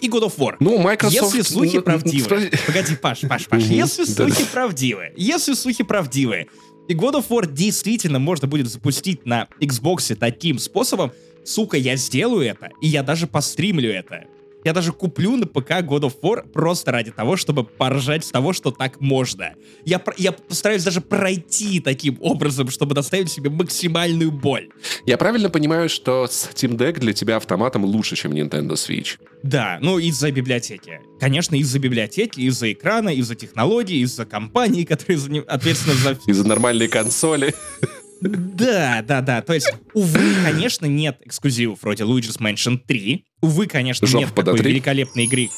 И God of War. Ну, Microsoft... Если слухи ну, правдивы. Погоди, Паш, Паш, Паш. Если слухи правдивы. Если слухи правдивы. И God of War действительно можно будет запустить на Xbox таким способом, сука, я сделаю это, и я даже постримлю это. Я даже куплю на ПК God of War просто ради того, чтобы поржать с того, что так можно. Я, я постараюсь даже пройти таким образом, чтобы доставить себе максимальную боль. Я правильно понимаю, что Steam Deck для тебя автоматом лучше, чем Nintendo Switch? Да, ну из-за библиотеки. Конечно, из-за библиотеки, из-за экрана, из-за технологий, из-за компании, которые ответственны за... Из-за нормальной консоли. Да, да, да. То есть, увы, конечно, нет эксклюзивов вроде Luigi's Mansion 3. Увы, конечно, Жопа нет такой А3. великолепной игры.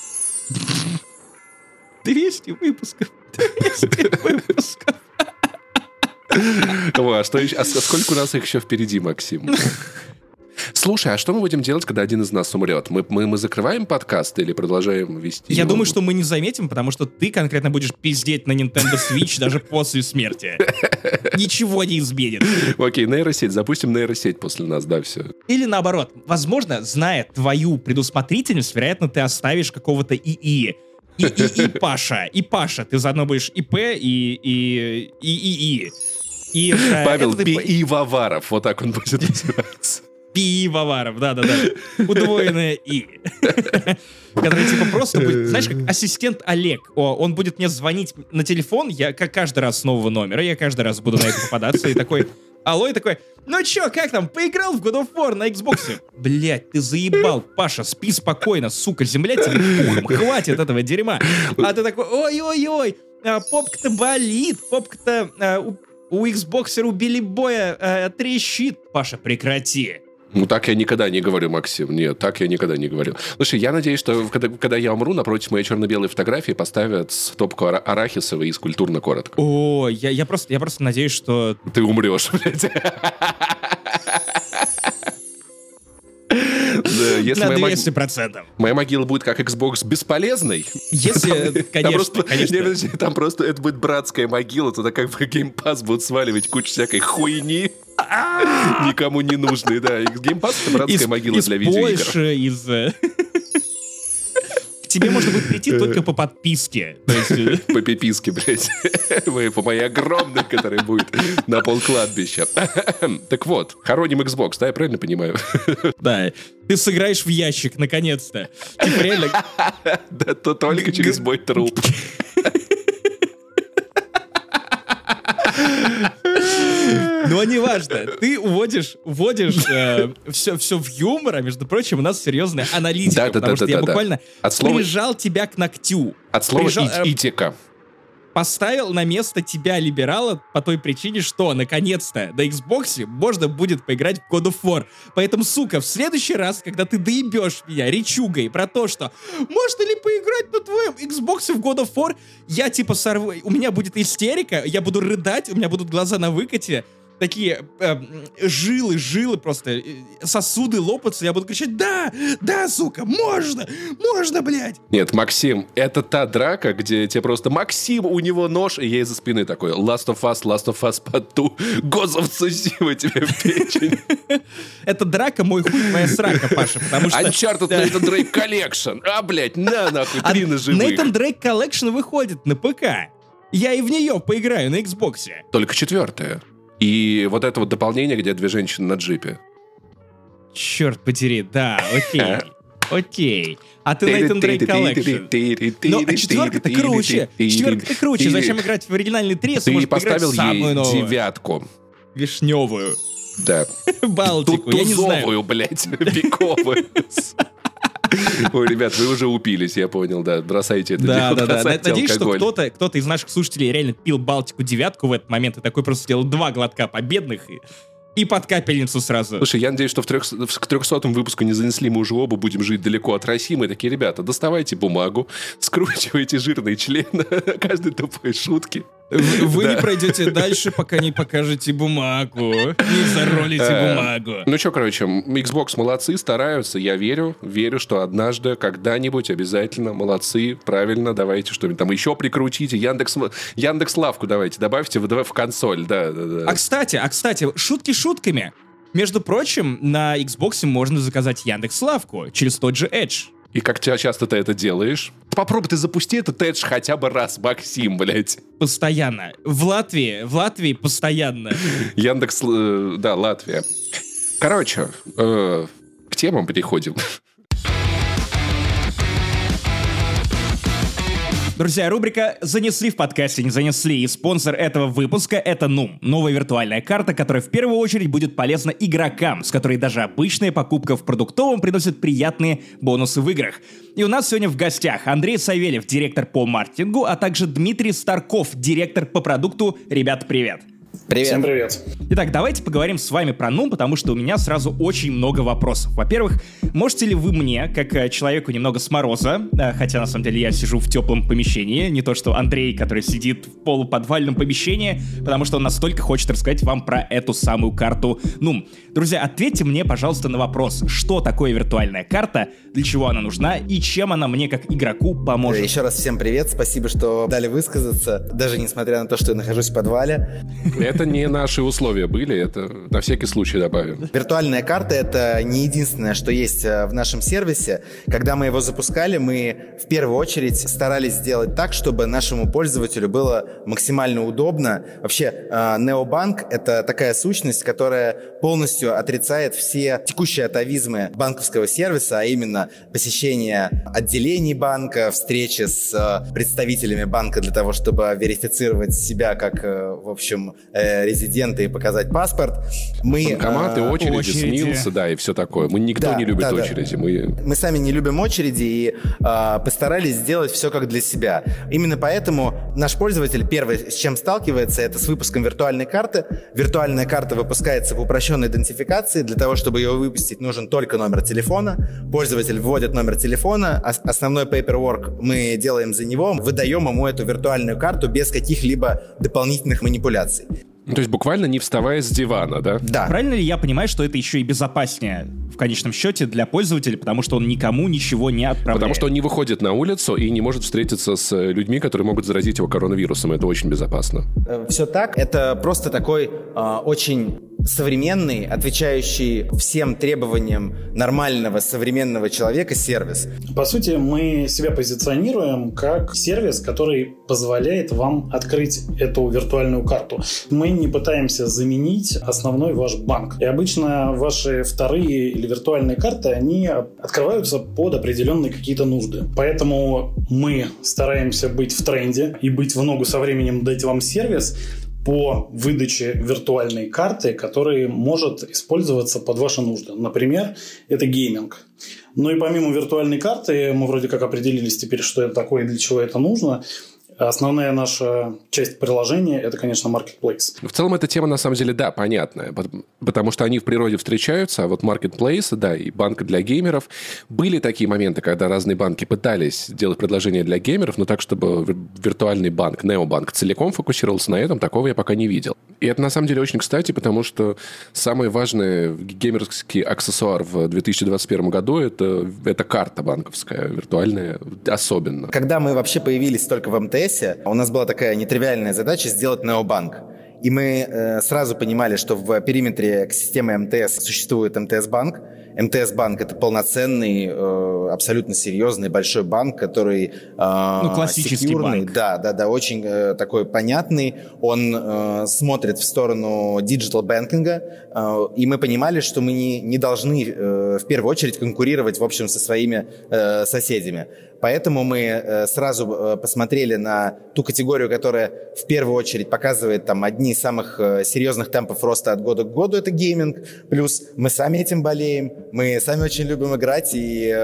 200 выпусков. 200 выпусков. О, а, что еще- а с- сколько у нас их еще впереди, Максим? Слушай, а что мы будем делать, когда один из нас умрет? Мы, мы, мы закрываем подкаст или продолжаем вести? Я его? думаю, что мы не заметим, потому что ты конкретно будешь пиздеть на Nintendo Switch даже после смерти. Ничего не изменит. Окей, нейросеть. Запустим нейросеть после нас, да, все. Или наоборот, возможно, зная твою предусмотрительность, вероятно, ты оставишь какого-то ИИ. И, и, и Паша, и Паша, ты заодно будешь ИП и и и ИИ. И, э, Павел это ты по- Пивоваров, вот так он будет называться. Пивоваров, да-да-да. Удвоенное И. Который типа просто будет, знаешь, как ассистент Олег. О, он будет мне звонить на телефон, я как каждый раз с нового номера, я каждый раз буду на это попадаться и такой... Алло, и такой, ну чё, как там, поиграл в God of War на Xbox? Блять, ты заебал, Паша, спи спокойно, сука, земля тебе пухом, хватит этого дерьма. А ты такой, ой-ой-ой, а, попка-то болит, попка-то а, у, Xboxера у Билли Боя а, трещит. Паша, прекрати. Ну, так я никогда не говорю, Максим. Нет, так я никогда не говорю. Слушай, я надеюсь, что когда, когда я умру, напротив моей черно-белой фотографии поставят стопку ара- арахисовой из культурно коротко. О, я, я, просто, я просто надеюсь, что... Ты умрешь, блядь. Если на моя, мог- 200%. моя могила будет как Xbox бесполезной, Если, там конечно, просто, конечно. там просто это будет братская могила, туда как бы Game Pass будут сваливать кучу всякой хуйни, никому не нужной, да. И Game Pass это братская из, могила из для видеоигр. Польши, из... э, тебе можно будет прийти только по подписке. Э, По пиписке, блядь. По моей огромной, которая будет на пол кладбища. Так вот, хороним Xbox, да, я правильно понимаю? да, ты сыграешь в ящик, наконец-то. Типа реально, Да, то только через мой труп. Но неважно. Ты уводишь, вводишь э, все, все в юмор, а между прочим, у нас серьезная аналитика, Да, да, потому да, что да, я да, да. буквально От слова- прижал тебя к ногтю. От слова Прижал, «ит- э, «итика». Поставил на место тебя, либерала, по той причине, что, наконец-то, на Xbox можно будет поиграть в God of War. Поэтому, сука, в следующий раз, когда ты доебешь меня речугой про то, что можно ли поиграть на твоем Xbox в God of War, я типа сорву, у меня будет истерика, я буду рыдать, у меня будут глаза на выкате, такие э, жилы, жилы просто, э, сосуды лопаться, я буду кричать, да, да, сука, можно, можно, блядь. Нет, Максим, это та драка, где тебе просто Максим, у него нож, и я из-за спины такой Last of Us, Last of Us поту, Гозов сусива тебе в печень. Это драка, мой хуй, твоя срака, Паша, потому что... Uncharted. Nathan Drake Collection. А, блядь, на нахуй, А три на живых. Nathan Drake Collection выходит на ПК. Я и в нее поиграю на Xbox. Только четвертое. И вот это вот дополнение, где две женщины на джипе. Черт подери, да, окей. Окей. А ты Nathan Drake Collection. Ну, а четверка-то круче. Четверка-то круче. Зачем играть в оригинальный три, если Ты поставил ей новую? девятку. Вишневую. Да. Балтику, я не знаю. Блядь, пиковую. Ой, ребят, вы уже упились, я понял, да. Бросайте это Да, дело, да, да. Надеюсь, что кто-то, кто-то из наших слушателей реально пил Балтику девятку в этот момент и такой просто сделал два глотка победных и, и под капельницу сразу. Слушай, я надеюсь, что в трех, в- к 300 выпуску не занесли мы уже оба, будем жить далеко от России. Мы такие, ребята, доставайте бумагу, скручивайте жирные члены каждой тупой шутки. Вы, не пройдете дальше, пока не покажете бумагу. Не заролите Э, бумагу. Ну что, короче, Xbox молодцы, стараются, я верю, верю, что однажды, когда-нибудь обязательно молодцы, правильно, давайте что-нибудь там еще прикрутите, Яндекс, Яндекс Лавку давайте, добавьте в, в консоль, да, да, да. А кстати, а кстати, шутки шутками. Между прочим, на Xbox можно заказать Яндекс Лавку через тот же Edge. И как ча- часто ты это делаешь? Попробуй ты запусти этот Edge хотя бы раз, Максим, блядь. Постоянно. В Латвии, в Латвии постоянно. Яндекс, э, да, Латвия. Короче, э, к темам переходим. Друзья, рубрика «Занесли в подкасте, не занесли» и спонсор этого выпуска — это Нум. Новая виртуальная карта, которая в первую очередь будет полезна игрокам, с которой даже обычная покупка в продуктовом приносит приятные бонусы в играх. И у нас сегодня в гостях Андрей Савельев, директор по маркетингу, а также Дмитрий Старков, директор по продукту. Ребят, привет! Привет. Всем привет. Итак, давайте поговорим с вами про Нум, потому что у меня сразу очень много вопросов. Во-первых, можете ли вы мне, как э, человеку немного с мороза, э, хотя на самом деле я сижу в теплом помещении, не то что Андрей, который сидит в полуподвальном помещении, потому что он настолько хочет рассказать вам про эту самую карту Нум. Друзья, ответьте мне, пожалуйста, на вопрос, что такое виртуальная карта, для чего она нужна и чем она мне как игроку поможет. Еще раз всем привет, спасибо, что дали высказаться, даже несмотря на то, что я нахожусь в подвале. Это не наши условия были, это на всякий случай добавим. Виртуальная карта — это не единственное, что есть э, в нашем сервисе. Когда мы его запускали, мы в первую очередь старались сделать так, чтобы нашему пользователю было максимально удобно. Вообще, э, Neobank — это такая сущность, которая полностью отрицает все текущие атовизмы банковского сервиса, а именно посещение отделений банка, встречи с э, представителями банка для того, чтобы верифицировать себя как, э, в общем, э, резидента и показать паспорт. Мы, Банкоматы, э, очереди, очереди. снился, да, и все такое. Мы никто Да, не любит да, да. очереди. Мы мы сами не любим очереди и э, постарались сделать все как для себя. Именно поэтому наш пользователь первый с чем сталкивается, это с выпуском виртуальной карты. Виртуальная карта выпускается по упрощенной идентификации. Для того, чтобы ее выпустить, нужен только номер телефона. Пользователь вводит номер телефона, ос- основной paperwork мы делаем за него, выдаем ему эту виртуальную карту без каких-либо дополнительных манипуляций. Ну, то есть буквально не вставая с дивана, да? Да. Правильно ли я понимаю, что это еще и безопаснее в конечном счете для пользователя, потому что он никому ничего не отправляет? Потому что он не выходит на улицу и не может встретиться с э, людьми, которые могут заразить его коронавирусом. Это очень безопасно. Все так. Это просто такой э, очень современный, отвечающий всем требованиям нормального современного человека сервис. По сути, мы себя позиционируем как сервис, который позволяет вам открыть эту виртуальную карту. Мы не пытаемся заменить основной ваш банк. И обычно ваши вторые или виртуальные карты, они открываются под определенные какие-то нужды. Поэтому мы стараемся быть в тренде и быть в ногу со временем, дать вам сервис, по выдаче виртуальной карты, которая может использоваться под ваши нужды. Например, это гейминг. Ну и помимо виртуальной карты, мы вроде как определились теперь, что это такое и для чего это нужно. Основная наша часть приложения – это, конечно, marketplace. В целом, эта тема, на самом деле, да, понятная, потому что они в природе встречаются, а вот marketplace, да, и банк для геймеров. Были такие моменты, когда разные банки пытались делать предложения для геймеров, но так, чтобы виртуальный банк, необанк, целиком фокусировался на этом, такого я пока не видел. И это, на самом деле, очень кстати, потому что самый важный геймерский аксессуар в 2021 году это, – это карта банковская, виртуальная, особенно. Когда мы вообще появились только в МТС, у нас была такая нетривиальная задача сделать необанк. И мы э, сразу понимали, что в периметре экосистемы МТС существует МТС-банк, МТС банк это полноценный, э, абсолютно серьезный большой банк, который э, ну, классический secure ный, банк. Да, да, да, очень э, такой понятный. Он э, смотрит в сторону digital banking а, э, и мы понимали, что мы не, не должны э, в первую очередь конкурировать, в общем, со своими э, соседями. Поэтому мы сразу посмотрели на ту категорию, которая в первую очередь показывает там одни из самых серьезных темпов роста от года к году, это гейминг. Плюс мы сами этим болеем, мы сами очень любим играть, и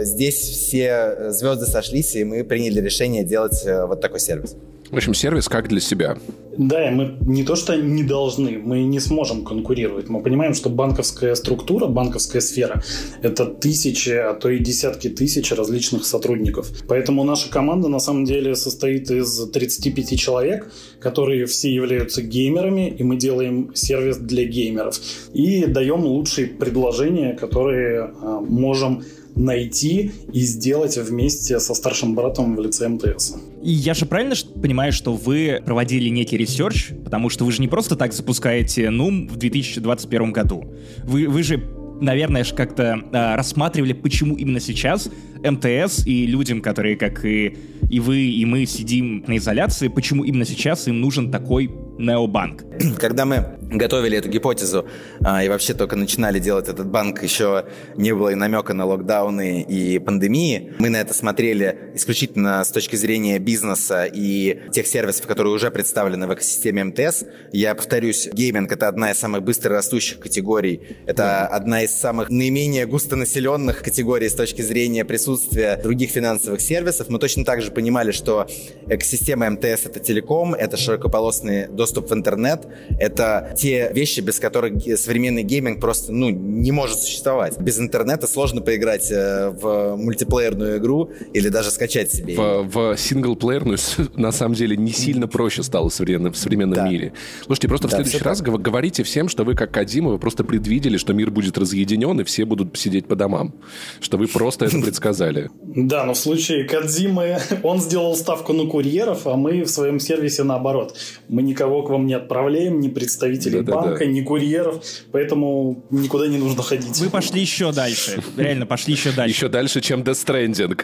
здесь все звезды сошлись, и мы приняли решение делать вот такой сервис. В общем, сервис как для себя. Да, и мы не то что не должны, мы не сможем конкурировать. Мы понимаем, что банковская структура, банковская сфера – это тысячи, а то и десятки тысяч различных сотрудников. Поэтому наша команда на самом деле состоит из 35 человек, которые все являются геймерами, и мы делаем сервис для геймеров. И даем лучшие предложения, которые а, можем найти и сделать вместе со старшим братом в лице МТС. И я же правильно понимаю, что вы проводили некий research, потому что вы же не просто так запускаете NUM в 2021 году. Вы, вы же наверное, как-то э, рассматривали, почему именно сейчас МТС и людям, которые, как и, и вы, и мы сидим на изоляции, почему именно сейчас им нужен такой необанк. Когда мы готовили эту гипотезу а, и вообще только начинали делать этот банк, еще не было и намека на локдауны и пандемии. Мы на это смотрели исключительно с точки зрения бизнеса и тех сервисов, которые уже представлены в экосистеме МТС. Я повторюсь, гейминг — это одна из самых быстро растущих категорий. Это одна из самых наименее густонаселенных категорий с точки зрения присутствия других финансовых сервисов. Мы точно так же понимали, что экосистема МТС — это телеком, это широкополосный доступ в интернет, это те вещи, без которых современный гейминг просто ну, не может существовать. Без интернета сложно поиграть э, в мультиплеерную игру или даже скачать себе. В, в синглплеерную на самом деле не сильно проще стало в современном, в современном да. мире. Слушайте, просто да, в следующий раз так. говорите всем, что вы как Кадима, вы просто предвидели, что мир будет разъединен и все будут сидеть по домам. Что вы просто это предсказали. Да, но в случае Кадзимы он сделал ставку на курьеров, а мы в своем сервисе наоборот. Мы никого к вам не отправляем, ни представителей представителей да, банка, да, да. ни курьеров, поэтому никуда не нужно ходить. Вы пошли еще дальше. Реально, пошли еще дальше. Еще дальше, чем Death Stranding.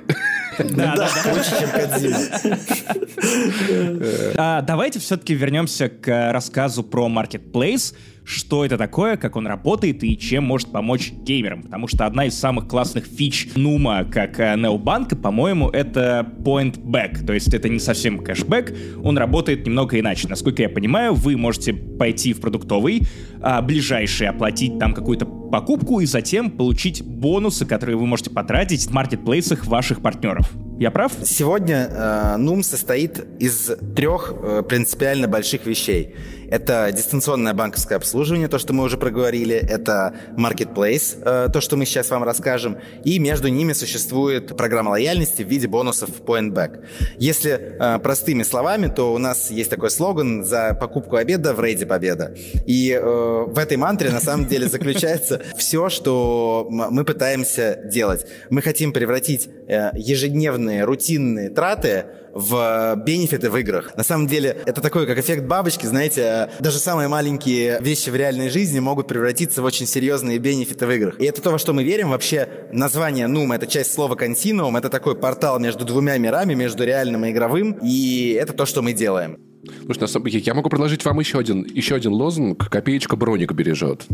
Да, да, да. А, давайте все-таки вернемся к рассказу про Marketplace что это такое, как он работает и чем может помочь геймерам. Потому что одна из самых классных фич Нума, как э, Необанка, по-моему, это point back. То есть это не совсем кэшбэк, он работает немного иначе. Насколько я понимаю, вы можете пойти в продуктовый, а, ближайший оплатить там какую-то покупку и затем получить бонусы, которые вы можете потратить в маркетплейсах ваших партнеров. Я прав? Сегодня э, Нум состоит из трех э, принципиально больших вещей. Это дистанционное банковское обслуживание, то, что мы уже проговорили, это marketplace, э, то, что мы сейчас вам расскажем, и между ними существует программа лояльности в виде бонусов PointBack. Если э, простыми словами, то у нас есть такой слоган «За покупку обеда в рейде победа». И э, в этой мантре на самом деле заключается все, что мы пытаемся делать. Мы хотим превратить ежедневные рутинные траты в бенефиты в играх. На самом деле, это такой, как эффект бабочки, знаете, даже самые маленькие вещи в реальной жизни могут превратиться в очень серьезные бенефиты в играх. И это то, во что мы верим. Вообще, название NUM — это часть слова «континуум», это такой портал между двумя мирами, между реальным и игровым, и это то, что мы делаем. Слушай, я могу предложить вам еще один, еще один лозунг «Копеечка броник бережет».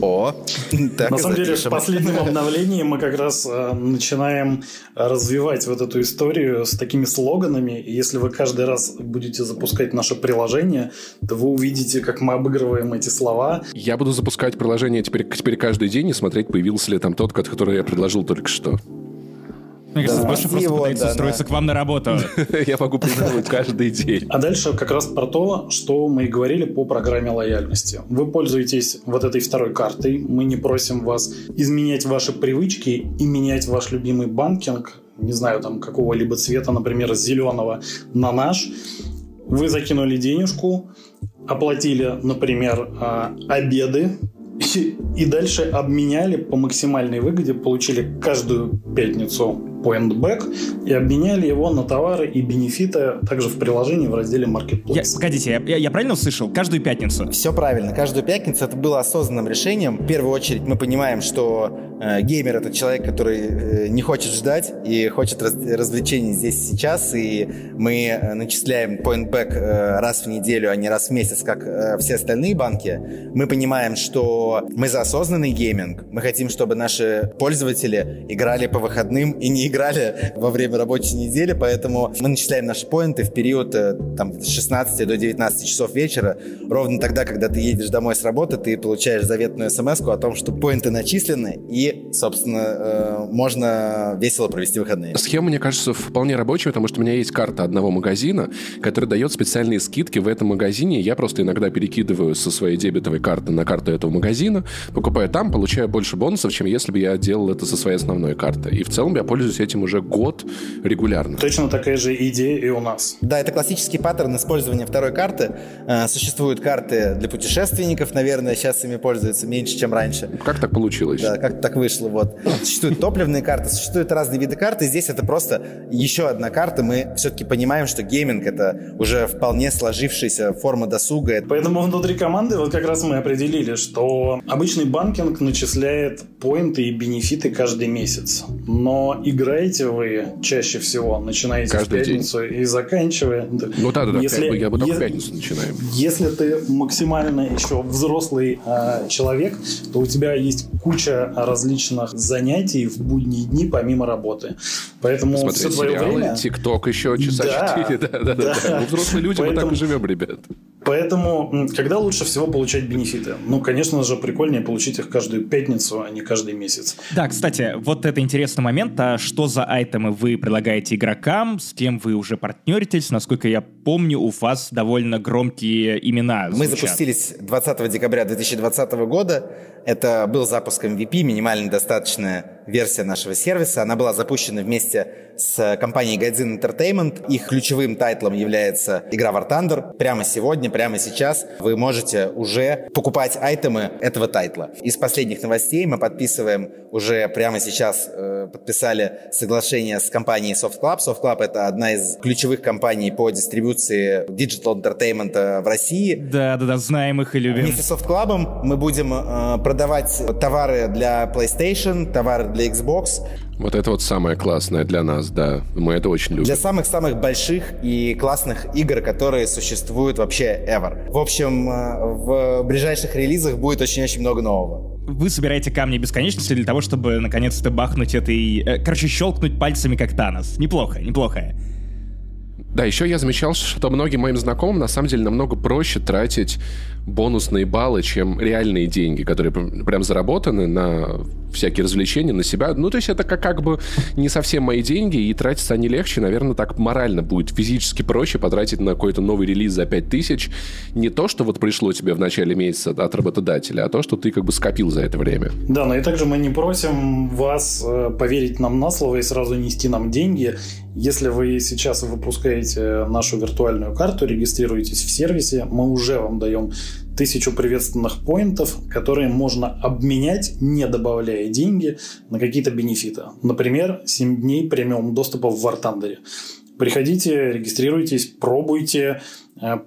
О, так На самом деле, в последнем обновлении мы как раз э, начинаем развивать вот эту историю с такими слоганами. И если вы каждый раз будете запускать наше приложение, то вы увидите, как мы обыгрываем эти слова. Я буду запускать приложение теперь, теперь каждый день и смотреть, появился ли там тот, который я предложил только что. Мне кажется, Да, Гоша просто его, пытается да, устроиться да. к вам на работу. Я могу придумывать каждый день. А дальше как раз про то, что мы и говорили по программе лояльности. Вы пользуетесь вот этой второй картой. Мы не просим вас изменять ваши привычки и менять ваш любимый банкинг, не знаю, там какого-либо цвета, например, зеленого на наш. Вы закинули денежку, оплатили, например, а, обеды, и дальше обменяли по максимальной выгоде, получили каждую пятницу point back и обменяли его на товары и бенефиты также в приложении в разделе Я- Marketplace. Погодите, я- я я правильно услышал? Каждую пятницу? Все правильно. Каждую пятницу это было осознанным решением. В первую очередь мы понимаем, что э, геймер это человек, который э, не хочет ждать и хочет раз- развлечений здесь сейчас. И мы э, начисляем point back э, раз в неделю, а не раз в месяц, как э, все остальные банки. Мы понимаем, что мы за осознанный гейминг. Мы хотим, чтобы наши пользователи играли по выходным и не играли во время рабочей недели, поэтому мы начисляем наши поинты в период э, там, с 16 до 19 часов вечера, ровно тогда, когда ты едешь домой с работы, ты получаешь заветную смс о том, что поинты начислены, и, собственно, э, можно весело провести выходные. Схема, мне кажется, вполне рабочая, потому что у меня есть карта одного магазина, который дает специальные скидки в этом магазине. Я просто иногда перекидываю со своей дебетовой карты на карту этого магазина, покупаю там, получаю больше бонусов, чем если бы я делал это со своей основной карты. И в целом я пользуюсь этим уже год регулярно. Точно такая же идея и у нас. Да, это классический паттерн использования второй карты. Э, Существуют карты для путешественников, наверное, сейчас ими пользуются меньше, чем раньше. Как так получилось? Да, как так вышло, вот. Существуют топливные карты, существуют разные виды карты. Здесь это просто еще одна карта. Мы все-таки понимаем, что гейминг — это уже вполне сложившаяся форма досуга. Поэтому внутри команды вот как раз мы определили, что обычный банкинг начисляет поинты и бенефиты каждый месяц. Но играете вы чаще всего, начинаете Каждый в пятницу и заканчивая. Ну да, да, да, Если- я бы только в пятницу начинаем. Если ты максимально еще взрослый э, человек, то у тебя есть куча различных занятий в будние дни помимо работы. Поэтому все Смотреть твое сериалы, время... ТикТок еще часа Да, четыре. Да, да, да, да. да. Мы взрослые люди, мы так Поэтому- и живем, ребят. Поэтому, когда лучше всего получать benefit ы? Ну, конечно же, прикольнее получить их каждую пятницу, а не каждый месяц. Да, кстати, вот это интересный момент. А что за item ы вы предлагаете игрокам? С кем вы уже партнеритесь? Насколько я помню, у вас довольно громкие имена Мы звучат. запустились 20 декабря 2020 года. Это был запуск MVP, минимально достаточная версия нашего сервиса. Она была запущена вместе с компанией Gaijin Entertainment. Их ключевым title ом является игра War Thunder. Прямо сегодня, прямо сейчас вы можете уже покупать item ы этого title а. Из последних новостей мы подписываем уже прямо сейчас э, подписали соглашение с компанией Soft Club. Soft Club это одна из ключевых компаний по дистрибуции Digital Entertainment э, в России. Да-да-да, знаем их и любим. Вместе с Soft Club мы будем э, продавать товары для PlayStation, товары для Xbox, Вот это вот самое классное для нас, да. Мы это очень любим. для самых-самых больших и классных игр, которые существуют вообще ever. В общем, э, в ближайших релизах будет очень-очень много нового. Вы собираете камни бесконечности для того, чтобы наконец-то бахнуть этой... э, короче, щелкнуть пальцами, как Танос. Неплохо, неплохо. Да, еще я замечал, что многим моим знакомым на самом деле намного проще тратить бонусные баллы, чем реальные деньги, которые прям заработаны на всякие развлечения, на себя. Ну, то есть это как, как бы не совсем мои деньги, и тратиться они легче. Наверное, так морально будет физически проще потратить на какой-то новый релиз за 5000. Не то, что вот пришло тебе в начале месяца от работодателя, а то, что ты как бы скопил за это время. Да, но и также мы не просим вас э, поверить нам на слово и сразу нести нам деньги. Если вы сейчас выпускаете нашу виртуальную карту, регистрируетесь в сервисе, мы уже вам даем тысячу приветственных поинтов, которые можно обменять, не добавляя деньги, на какие-то бенефиты. Например, 7 дней премиум доступа в War Thunder. Приходите, регистрируйтесь, пробуйте, э,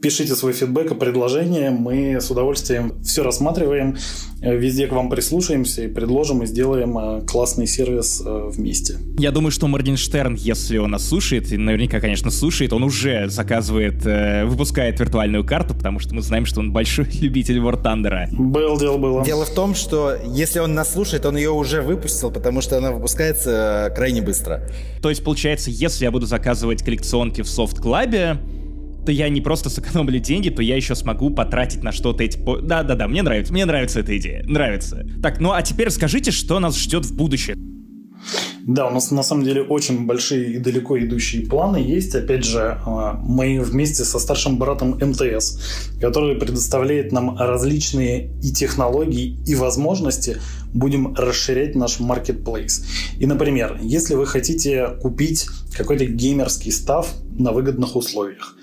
пишите свой фидбэк и предложения. Мы с удовольствием все рассматриваем, э, везде к вам прислушаемся и предложим и сделаем э, классный сервис э, вместе. Я думаю, что Моргенштерн, если он нас слушает, и наверняка, конечно, слушает, он уже заказывает, выпускает виртуальную карту, потому что мы знаем, что он большой любитель War Thunder. Был, дело было. Дело в том, что если он нас слушает, он ее уже выпустил, потому что она выпускается крайне быстро. То есть, получается, если я буду заказывать коллекционки в Soft Club, то я не просто сэкономлю деньги, то я еще смогу потратить на что-то эти... Да-да-да, мне нравится, мне нравится эта идея, нравится. Так, ну а теперь скажите, что нас ждет в будущем. Да, у нас на самом деле очень большие и далеко идущие планы есть. Опять же, а, мы вместе со старшим братом МТС, который предоставляет нам различные и технологии, и возможности, будем расширять наш marketplace. И, например, если вы хотите купить какой-то геймерский став на выгодных условиях,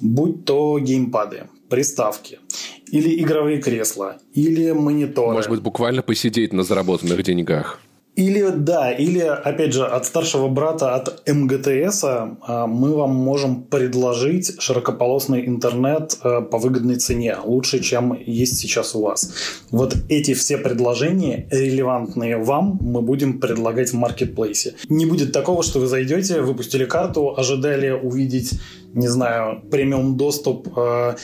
будь то геймпады, приставки, или игровые кресла, или мониторы. Может быть, буквально посидеть на заработанных деньгах. Или, да, или, опять же, от старшего брата, от МГТС а, мы вам можем предложить широкополосный интернет а, по выгодной цене, лучше, чем есть сейчас у вас. Вот эти все предложения, релевантные вам, мы будем предлагать в маркетплейсе. Не будет такого, что вы зайдете, выпустили карту, ожидали увидеть, не знаю, премиум доступ а,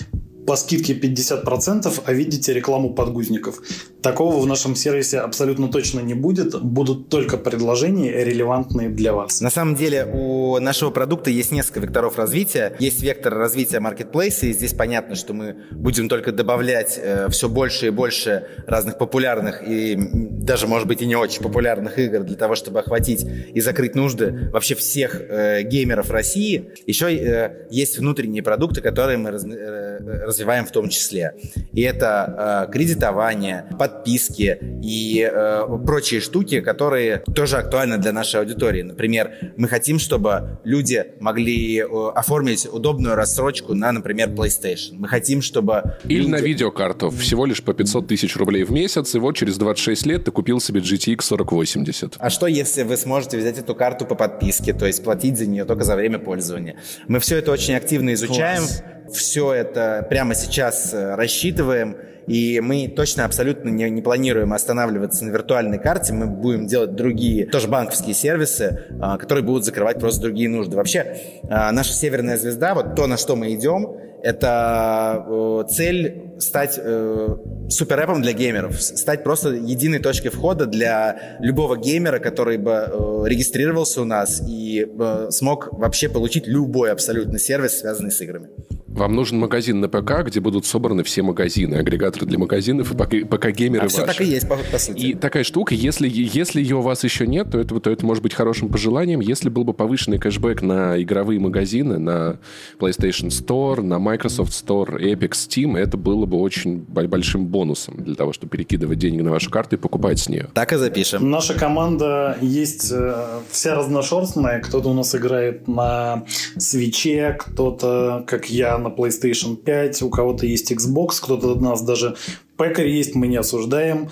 по скидке 50%, а видите рекламу подгузников. Такого в нашем сервисе абсолютно точно не будет. Будут только предложения, релевантные для вас. На самом деле у нашего продукта есть несколько векторов развития. Есть вектор развития маркетплейса, и здесь понятно, что мы будем только добавлять э, все больше и больше разных популярных и даже, может быть, и не очень популярных игр для того, чтобы охватить и закрыть нужды вообще всех э, геймеров России. Еще э, есть внутренние продукты, которые мы раз, э, развиваем в том числе. И это э, кредитование, подписки и э, прочие штуки, которые тоже актуальны для нашей аудитории. Например, мы хотим, чтобы люди могли э, оформить удобную рассрочку на, например, PlayStation. Мы хотим, чтобы... Или люди... на видеокарту. Всего лишь по 500 тысяч рублей в месяц, и вот через 26 лет ты купил себе GTX 4080. А что, если вы сможете взять эту карту по подписке, то есть платить за нее только за время пользования? Мы все это очень активно изучаем. Класс. Все это прямо сейчас э, рассчитываем. И мы точно абсолютно не, не планируем останавливаться на виртуальной карте. Мы будем делать другие, тоже банковские сервисы, а, которые будут закрывать просто другие нужды. Вообще, а, наша северная звезда, вот то, на что мы идем, это э, цель стать э, суперэпом для геймеров, стать просто единой точкой входа для любого геймера, который бы э, регистрировался у нас и э, смог вообще получить любой абсолютно сервис, связанный с играми. Вам нужен магазин на ПК, где будут собраны все магазины, агрегаторы для магазинов и ПК-геймеры а все так и есть, по, по сути. И такая штука, если, если ее у вас еще нет, то это, то это может быть хорошим пожеланием. Если был бы повышенный кэшбэк на игровые магазины, на PlayStation Store, на Microsoft Store, Epic, Steam, это было бы очень большим бонусом для того, чтобы перекидывать деньги на вашу карту и покупать с нее. Так и запишем. Наша команда есть э, вся разношерстная. Кто-то у нас играет на свече, кто-то, как я, на PlayStation 5, у кого-то есть Xbox, кто-то у нас даже пекарь есть, мы не осуждаем.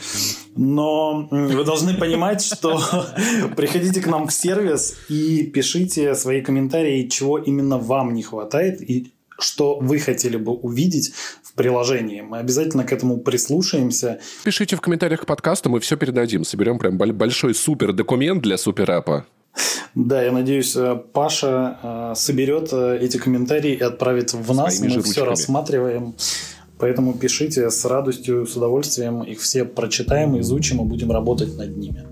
Но вы должны понимать, что приходите к нам в сервис и пишите свои комментарии, чего именно вам не хватает и что вы хотели бы увидеть в приложении. Мы обязательно к этому прислушаемся. Пишите в комментариях к подкасту, мы все передадим. Соберем прям большой супер документ для суперапа. Да, я надеюсь, э, Паша э, соберет э, эти комментарии и отправит в нас. Мы все рассматриваем. Поэтому пишите с радостью, с удовольствием. Их все прочитаем, изучим и будем работать над ними.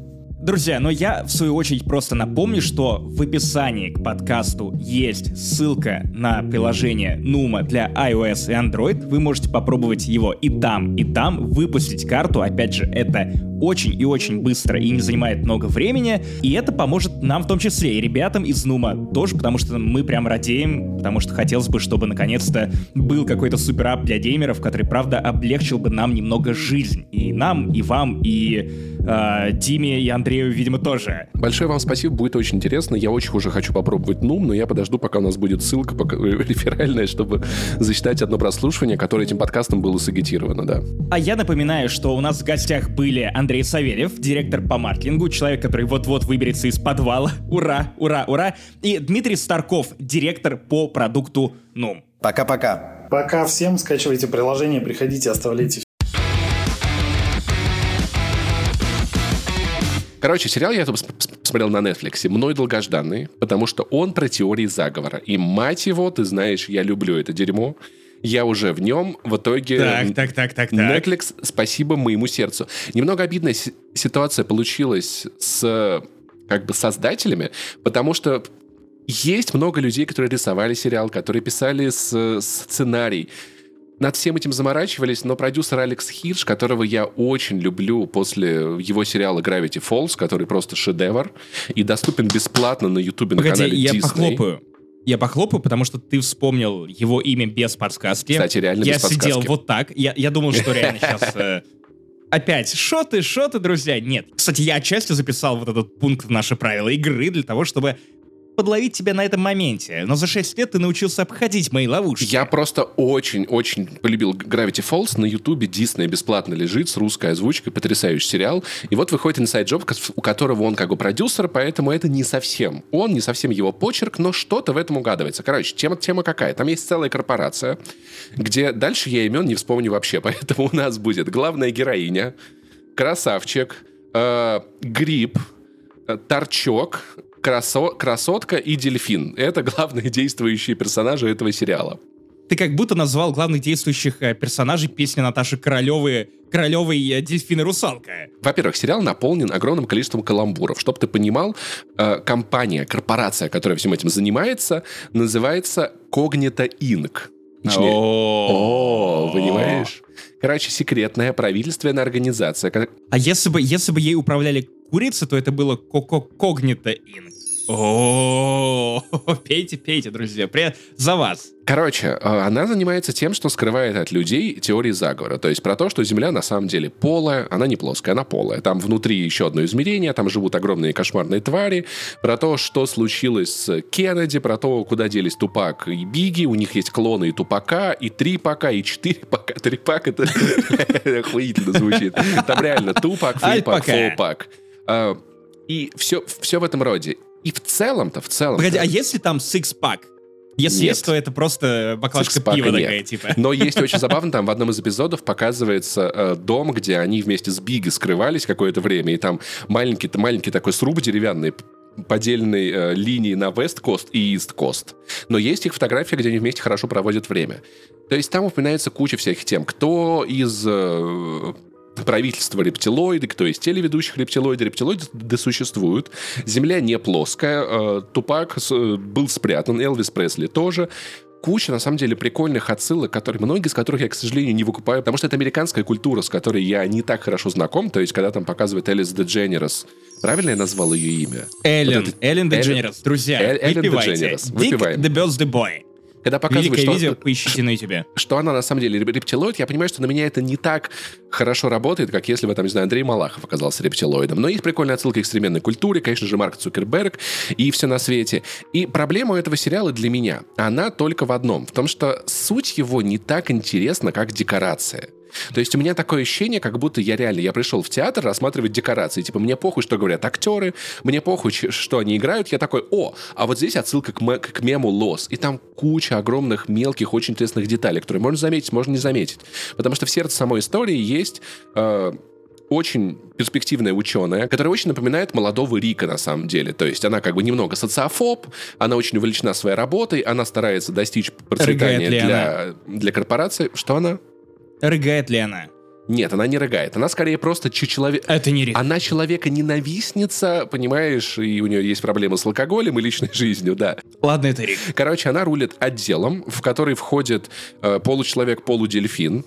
Друзья, но я в свою очередь просто напомню, что в описании к подкасту есть ссылка на приложение Numa для iOS и Android. Вы можете попробовать его и там, и там, выпустить карту. Опять же, это очень и очень быстро и не занимает много времени. И это поможет нам в том числе и ребятам из Нума тоже, потому что мы прям радеем, потому что хотелось бы, чтобы наконец-то был какой-то суперап для геймеров, который, правда, облегчил бы нам немного жизнь. И нам, и вам, и э, Диме, и Андрею, видимо, тоже. Большое вам спасибо, будет очень интересно. Я очень уже хочу попробовать Нум, но я подожду, пока у нас будет ссылка пока, реферальная, чтобы засчитать одно прослушивание, которое этим подкастом было сагитировано, да. А я напоминаю, что у нас в гостях были Андрей Андрей Савельев, директор по маркетингу, человек, который вот-вот выберется из подвала. Ура, ура, ура. И Дмитрий Старков, директор по продукту Нум. Пока-пока. Пока всем скачивайте приложение, приходите, оставляйте Короче, сериал я тут посмотрел на Netflix, мной долгожданный, потому что он про теории заговора. И мать его, ты знаешь, я люблю это дерьмо. Я уже в нем, в итоге... Так, так, так, так, так. Netflix, спасибо моему сердцу. Немного обидная ситуация получилась с как бы создателями, потому что есть много людей, которые рисовали сериал, которые писали с, сценарий, над всем этим заморачивались, но продюсер Алекс Хирш, которого я очень люблю после его сериала Gravity Falls, который просто шедевр и доступен бесплатно на Ютубе на канале я Disney. похлопаю. Я похлопаю, потому что ты вспомнил его имя без подсказки. Кстати, реально я без подсказки. Я сидел вот так. Я, я думал, что реально сейчас... Э, опять, шоты, шоты, друзья. Нет. Кстати, я отчасти записал вот этот пункт в наши правила игры для того, чтобы подловить тебя на этом моменте, но за 6 лет ты научился обходить мои ловушки. Я просто очень-очень полюбил Gravity Falls. На Ютубе Дисней бесплатно лежит с русской озвучкой, потрясающий сериал. И вот выходит Inside Job, у которого он как бы продюсер, поэтому это не совсем он, не совсем его почерк, но что-то в этом угадывается. Короче, тема, тема какая? Там есть целая корпорация, где дальше я имен не вспомню вообще, поэтому у нас будет главная героиня, красавчик, э, гриб, э, торчок, красо красотка и дельфин. Это главные действующие персонажи этого сериала. Ты как будто назвал главных действующих э, персонажей песни Наташи Королевой Королевой э, дельфин и русалка. Во-первых, сериал наполнен огромным количеством каламбуров. Чтобы ты понимал, э, компания, корпорация, которая всем этим занимается, называется Cognita Inc. О, понимаешь? Короче, секретная правительственная организация. А если бы, если бы ей управляли курицы, то это было Когнита Инк. О, пейте, пейте, друзья. Привет за вас. Короче, она занимается тем, что скрывает от людей теории заговора. То есть про то, что Земля на самом деле полая, она не плоская, она полая. Там внутри еще одно измерение, там живут огромные кошмарные твари. Про то, что случилось с Кеннеди, про то, куда делись Тупак и Биги. У них есть клоны и Тупака, и три Пака, и четыре Пака. Три Пак это охуительно звучит. Там реально Тупак, Флипак, Фолпак. А, и все, все в этом роде. И в целом-то, в целом... Погоди, а если там сикс-пак? Если нет, есть, то это просто баклажка пива нет. такая, типа. Но есть очень забавно, там в одном из эпизодов показывается э, дом, где они вместе с Биги скрывались какое-то время, и там маленький, маленький такой сруб деревянный, поддельной э, линии на West Coast и East Coast. Но есть их фотографии, где они вместе хорошо проводят время. То есть там упоминается куча всяких тем. Кто из э, правительство рептилоиды, кто из телеведущих рептилоиды. Рептилоиды да существуют. Земля не плоская. Э, Тупак был спрятан, Элвис Пресли тоже куча, на самом деле, прикольных отсылок, которые, многие из которых я, к сожалению, не выкупаю, потому что это американская культура, с которой я не так хорошо знаком. То есть, когда там показывает Элис Дедженерес, правильно я назвал ее имя? Эллен, вот Эллен Дедженерес, друзья, Эллен Дедженерес, выпиваем. Dick the Birthday Boy. Когда показывают, что, видео, поищите на YouTube. что она на самом деле рептилоид, я понимаю, что на меня это не так хорошо работает, как если бы, там, не знаю, Андрей Малахов оказался рептилоидом. Но есть прикольная отсылка к современной культуре, конечно же, Марк Цукерберг и все на свете. И проблема этого сериала для меня, она только в одном, в том, что суть его не так интересна, как декорация. То есть у меня такое ощущение, как будто я реально, я пришел в театр рассматривать декорации. Типа, мне похуй, что говорят актеры, мне похуй, что они играют. Я такой, о, а вот здесь отсылка к, м- к мему Лос. И там куча огромных, мелких, очень интересных деталей, которые можно заметить, можно не заметить. Потому что в сердце самой истории есть... Э, очень перспективная ученая, которая очень напоминает молодого Рика на самом деле. То есть она как бы немного социофоб, она очень увлечена своей работой, она старается достичь процветания для, для корпорации. Что она? Рыгает ли она? Нет, она не рыгает. Она скорее просто человек... Это не Рик. Она человека-ненавистница, понимаешь, и у нее есть проблемы с алкоголем и личной жизнью, да. Ладно, это Рик. Короче, она рулит отделом, в который входит э, получеловек-полудельфин,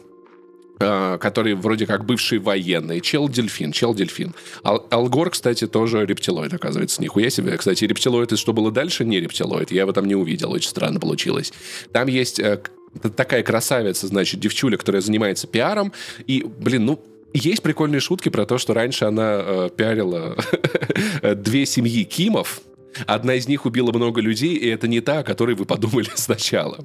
э, который вроде как бывший военный. Чел-дельфин, чел-дельфин. Ал Алгор, кстати, тоже рептилоид, оказывается. Нихуя себе. Кстати, рептилоид, и что было дальше, не рептилоид. Я его там не увидел. Очень странно получилось. Там есть э, такая красавица, значит, девчуля, которая занимается пиаром. И, блин, ну, есть прикольные шутки про то, что раньше она э, пиарила две семьи Кимов, Одна из них убила много людей, и это не та, о которой вы подумали сначала.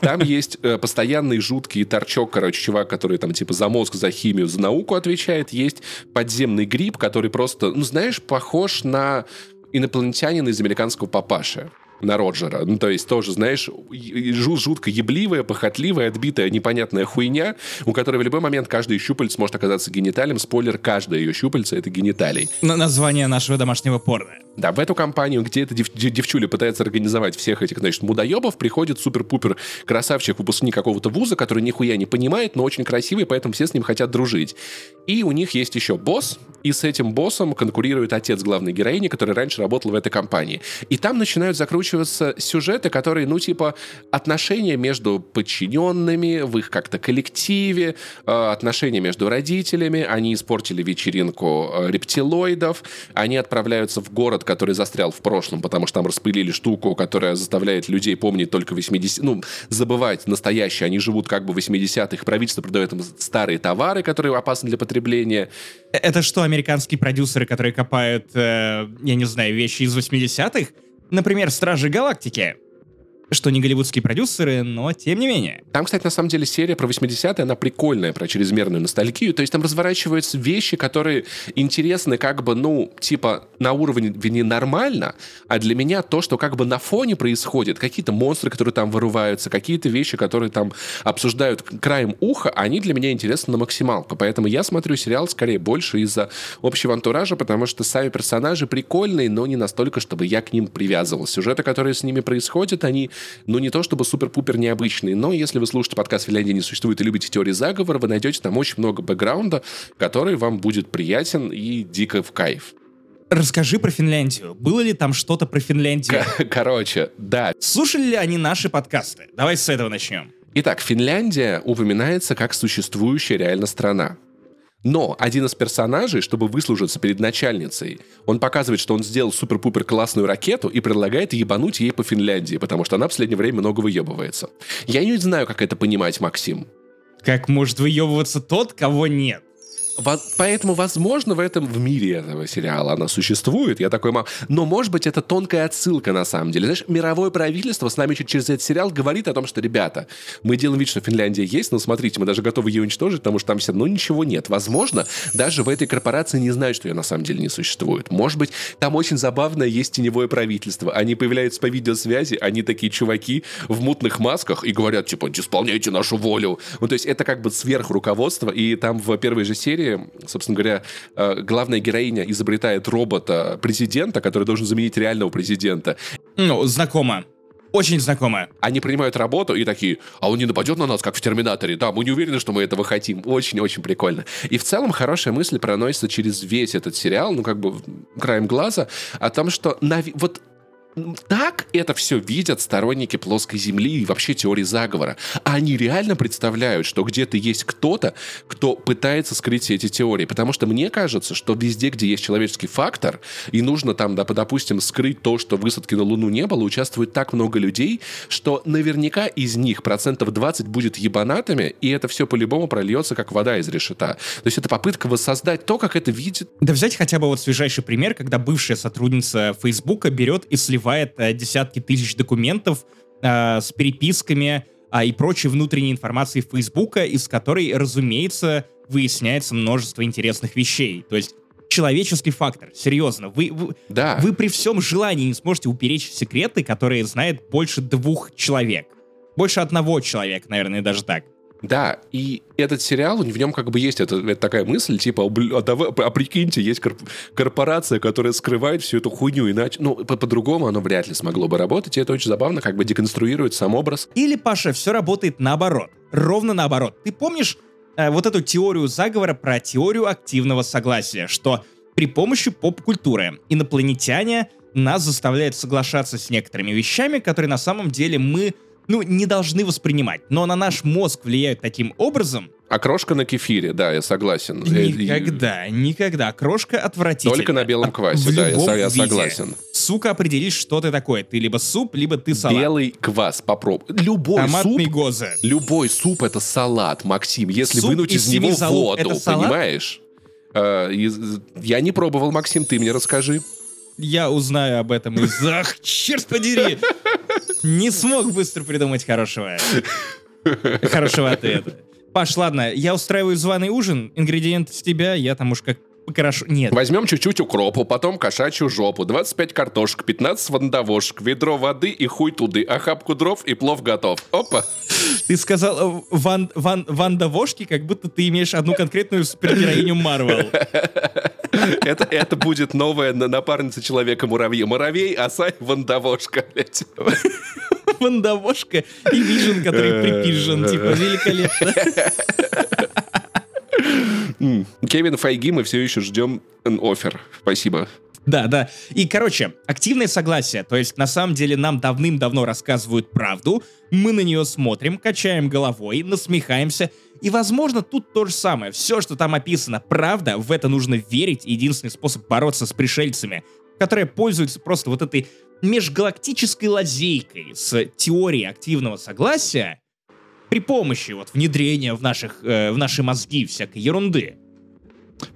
Там есть э, постоянный жуткий торчок, короче, чувак, который там типа за мозг, за химию, за науку отвечает. Есть подземный гриб, который просто, ну знаешь, похож на инопланетянина из американского папаши на Роджера. Ну, то есть тоже, знаешь, жутко ебливая, похотливая, отбитая, непонятная хуйня, у которой в любой момент каждый щупальц может оказаться гениталием. Спойлер, каждое ее щупальце — это гениталий. На название нашего домашнего порно. Да, в эту компанию, где эта дев, девчуля пытается организовать всех этих, значит, мудоебов, приходит супер-пупер красавчик, выпускник какого-то вуза, который нихуя не понимает, но очень красивый, поэтому все с ним хотят дружить. И у них есть еще босс, и с этим боссом конкурирует отец главной героини, который раньше работал в этой компании. И там начинают закручиваться сюжеты, которые, ну, типа, отношения между подчиненными, в их как-то коллективе, э, отношения между родителями, они испортили вечеринку э, рептилоидов, они отправляются в город, который застрял в прошлом, потому что там распылили штуку, которая заставляет людей помнить только 80... Ну, забывать настоящее. Они живут как бы в 80-х. Правительство продает им старые товары, которые опасны для потребления. Это что, американские продюсеры, которые копают, э, я не знаю, вещи из 80-х? Например, «Стражи Галактики» что не голливудские продюсеры, но тем не менее. Там, кстати, на самом деле серия про 80-е, она прикольная, про чрезмерную ностальгию. То есть там разворачиваются вещи, которые интересны как бы, ну, типа на уровне нормально, а для меня то, что как бы на фоне происходит, какие-то монстры, которые там вырываются, какие-то вещи, которые там обсуждают краем уха, они для меня интересны на максималку. Поэтому я смотрю сериал скорее больше из-за общего антуража, потому что сами персонажи прикольные, но не настолько, чтобы я к ним привязывался. Сюжеты, которые с ними происходят, они ну, не то чтобы супер-пупер необычный, но если вы слушаете подкаст «Финляндия не существует» и любите теории заговора, вы найдете там очень много бэкграунда, который вам будет приятен и дико в кайф. Расскажи про Финляндию. Было ли там что-то про Финляндию? Короче, да. Слушали ли они наши подкасты? Давай с этого начнем. Итак, Финляндия упоминается как существующая реально страна. Но один из персонажей, чтобы выслужиться перед начальницей, он показывает, что он сделал супер-пупер классную ракету и предлагает ебануть ей по Финляндии, потому что она в последнее время много выебывается. Я не знаю, как это понимать, Максим. Как может выебываться тот, кого нет? Поэтому, возможно, в этом в мире этого сериала она существует. Я такой, мам. Но, может быть, это тонкая отсылка на самом деле. Знаешь, мировое правительство с нами через этот сериал говорит о том, что, ребята, мы делаем вид, что Финляндия есть, но смотрите, мы даже готовы ее уничтожить, потому что там все равно ничего нет. Возможно, даже в этой корпорации не знают, что ее на самом деле не существует. Может быть, там очень забавное есть теневое правительство. Они появляются по видеосвязи, они такие чуваки в мутных масках и говорят, типа, исполняйте нашу волю. Ну, то есть это как бы сверхруководство, и там в первой же серии серии, собственно говоря, э, главная героиня изобретает робота президента, который должен заменить реального президента. Ну, знакомо. Очень знакомо. Они принимают работу и такие, а он не нападет на нас, как в Терминаторе. Да, мы не уверены, что мы этого хотим. Очень-очень прикольно. И в целом хорошая мысль проносится через весь этот сериал, ну как бы краем глаза, о том, что на... вот так это все видят сторонники плоской земли и вообще теории заговора. Они реально представляют, что где-то есть кто-то, кто пытается скрыть эти теории. Потому что мне кажется, что везде, где есть человеческий фактор, и нужно там, да, допустим, скрыть то, что высадки на Луну не было, участвует так много людей, что наверняка из них процентов 20 будет ебанатами, и это все по-любому прольется, как вода из решета. То есть это попытка воссоздать то, как это видит. Да взять хотя бы вот свежайший пример, когда бывшая сотрудница Фейсбука берет и сливает сливает э, десятки тысяч документов э, с переписками э, и прочей внутренней информацией Фейсбука, из которой, разумеется, выясняется множество интересных вещей. То есть человеческий фактор. Серьезно, вы, вы, да. вы при всем желании не сможете уперечь секреты, которые знает больше двух человек. Больше одного человека, наверное, даже так. Да, и этот сериал, в нем как бы есть это, это такая мысль, типа, а, давай, а прикиньте, есть корпорация, которая скрывает всю эту хуйню, иначе, ну, по-другому оно вряд ли смогло бы работать, и это очень забавно, как бы деконструирует сам образ. Или, Паша, все работает наоборот, ровно наоборот. Ты помнишь э, вот эту теорию заговора про теорию активного согласия, что при помощи поп-культуры инопланетяне нас заставляют соглашаться с некоторыми вещами, которые на самом деле мы ну, не должны воспринимать, но на наш мозг влияют таким образом. А крошка на кефире, да, я согласен. Никогда, никогда. Крошка отвратительная. Только на белом квасе, в да, я, я согласен. Сука, определишь, что ты такое. Ты либо суп, либо ты салат. Белый квас, попробуй. Любой Томатный суп, гоза. любой суп это салат, Максим. Если суп вынуть из, из него воду, понимаешь? Э, я не пробовал, Максим, ты мне расскажи. я узнаю об этом из... Ах, черт подери! Не смог быстро придумать хорошего. Хорошего ответа. Паш, ладно, я устраиваю званый ужин, ингредиенты с тебя, я там уж как покрошу. Нет. Возьмем чуть-чуть укропу, потом кошачью жопу, 25 картошек, 15 вандавошек, ведро воды и хуй туды, охапку дров и плов готов. Опа. Ты сказал э, ван, ван, вандавошки, как будто ты имеешь одну конкретную супергероиню Марвел. Это, это будет новая на- напарница человека-муравья. Муравей, оса и вандавошка, блядь. Вандавошка и Вижен, который припижен. Типа, великолепно. Кевин Файги, мы все еще ждем офер. Спасибо. Да, да. И, короче, активное согласие. То есть, на самом деле, нам давным-давно рассказывают правду, мы на нее смотрим, качаем головой, насмехаемся. И, возможно, тут то же самое. Все, что там описано, правда, в это нужно верить. Единственный способ бороться с пришельцами, которые пользуются просто вот этой межгалактической лазейкой с теорией активного согласия при помощи вот внедрения в, наших, э, в наши мозги всякой ерунды.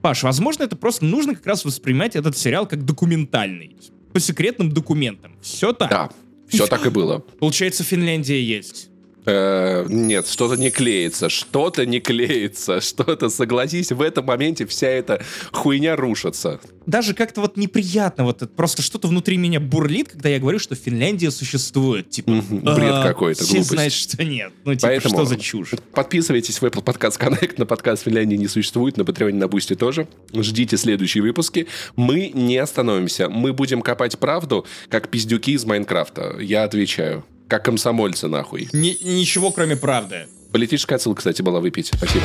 Паш, возможно, это просто нужно как раз воспринимать этот сериал как документальный. По секретным документам. Все так. Да, все так и было. Получается, Финляндия есть. Э, нет, что-то не клеится, что-то не клеится, что-то, согласись, в этом моменте вся эта хуйня рушится. Даже как-то вот неприятно, вот просто что-то внутри меня бурлит, когда я говорю, что Финляндия существует. Типа, бред а, какой-то, Все глупость. знают, что нет. Ну, типа, Поэтому что за чушь? Подписывайтесь в Apple Podcast Connect на подкаст Финляндии не существует, на Патреоне, на Бусти тоже. Ждите следующие выпуски. Мы не остановимся. Мы будем копать правду, как пиздюки из Майнкрафта. Я отвечаю. Как комсомольцы, нахуй. Ни- ничего, кроме правды. Политическая отсылка, кстати, была выпить. Спасибо.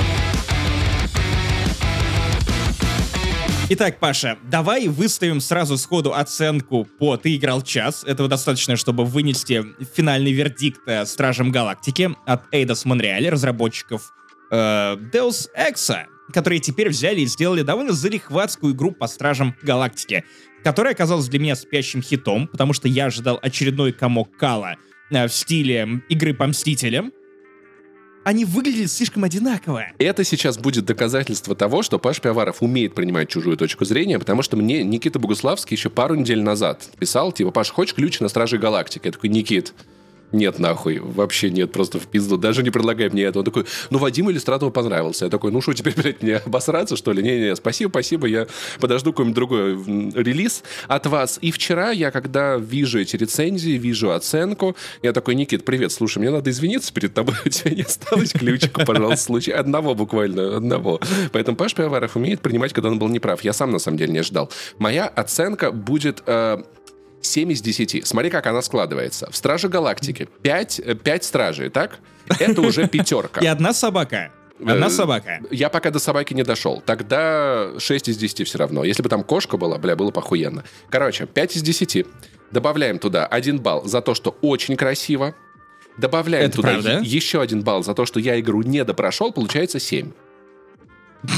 Итак, Паша, давай выставим сразу сходу оценку по «Ты играл час». Этого достаточно, чтобы вынести финальный вердикт э, «Стражам Галактики» от Eidos Montreal, разработчиков э, Deus Ex, которые теперь взяли и сделали довольно залихватскую игру по Стражам Галактики, которая оказалась для меня спящим хитом, потому что я ожидал очередной комок кала в стиле игры по Мстителям. Они выглядели слишком одинаково. Это сейчас будет доказательство того, что Паш Пиаваров умеет принимать чужую точку зрения, потому что мне Никита Богуславский еще пару недель назад писал, типа, Паш, хочешь ключ на Стражи Галактики? Я такой, Никит, нет, нахуй, вообще нет, просто в пизду, даже не предлагай мне это. Он такой, ну, Вадиму Иллюстратову понравился. Я такой, ну, что, теперь, блядь, мне обосраться, что ли? Не-не, спасибо, спасибо, я подожду какой-нибудь другой релиз от вас. И вчера я, когда вижу эти рецензии, вижу оценку, я такой, Никит, привет, слушай, мне надо извиниться перед тобой, у тебя не осталось ключика, пожалуйста, случай. Одного буквально, одного. Поэтому Паш Пиаваров умеет принимать, когда он был неправ. Я сам, на самом деле, не ожидал. Моя оценка будет... э, 7 из 10. Смотри, как она складывается. В Страже Галактики 5, 5 стражей, так? Это уже пятерка. И одна собака. Одна Э, собака. Я пока до собаки не дошел. Тогда 6 из 10 все равно. Если бы там кошка была, бля, было похуенно. Короче, 5 из 10. Добавляем туда 1 балл за то, что очень красиво. Добавляем Это туда правда? еще один балл за то, что я игру не допрошел, получается 7.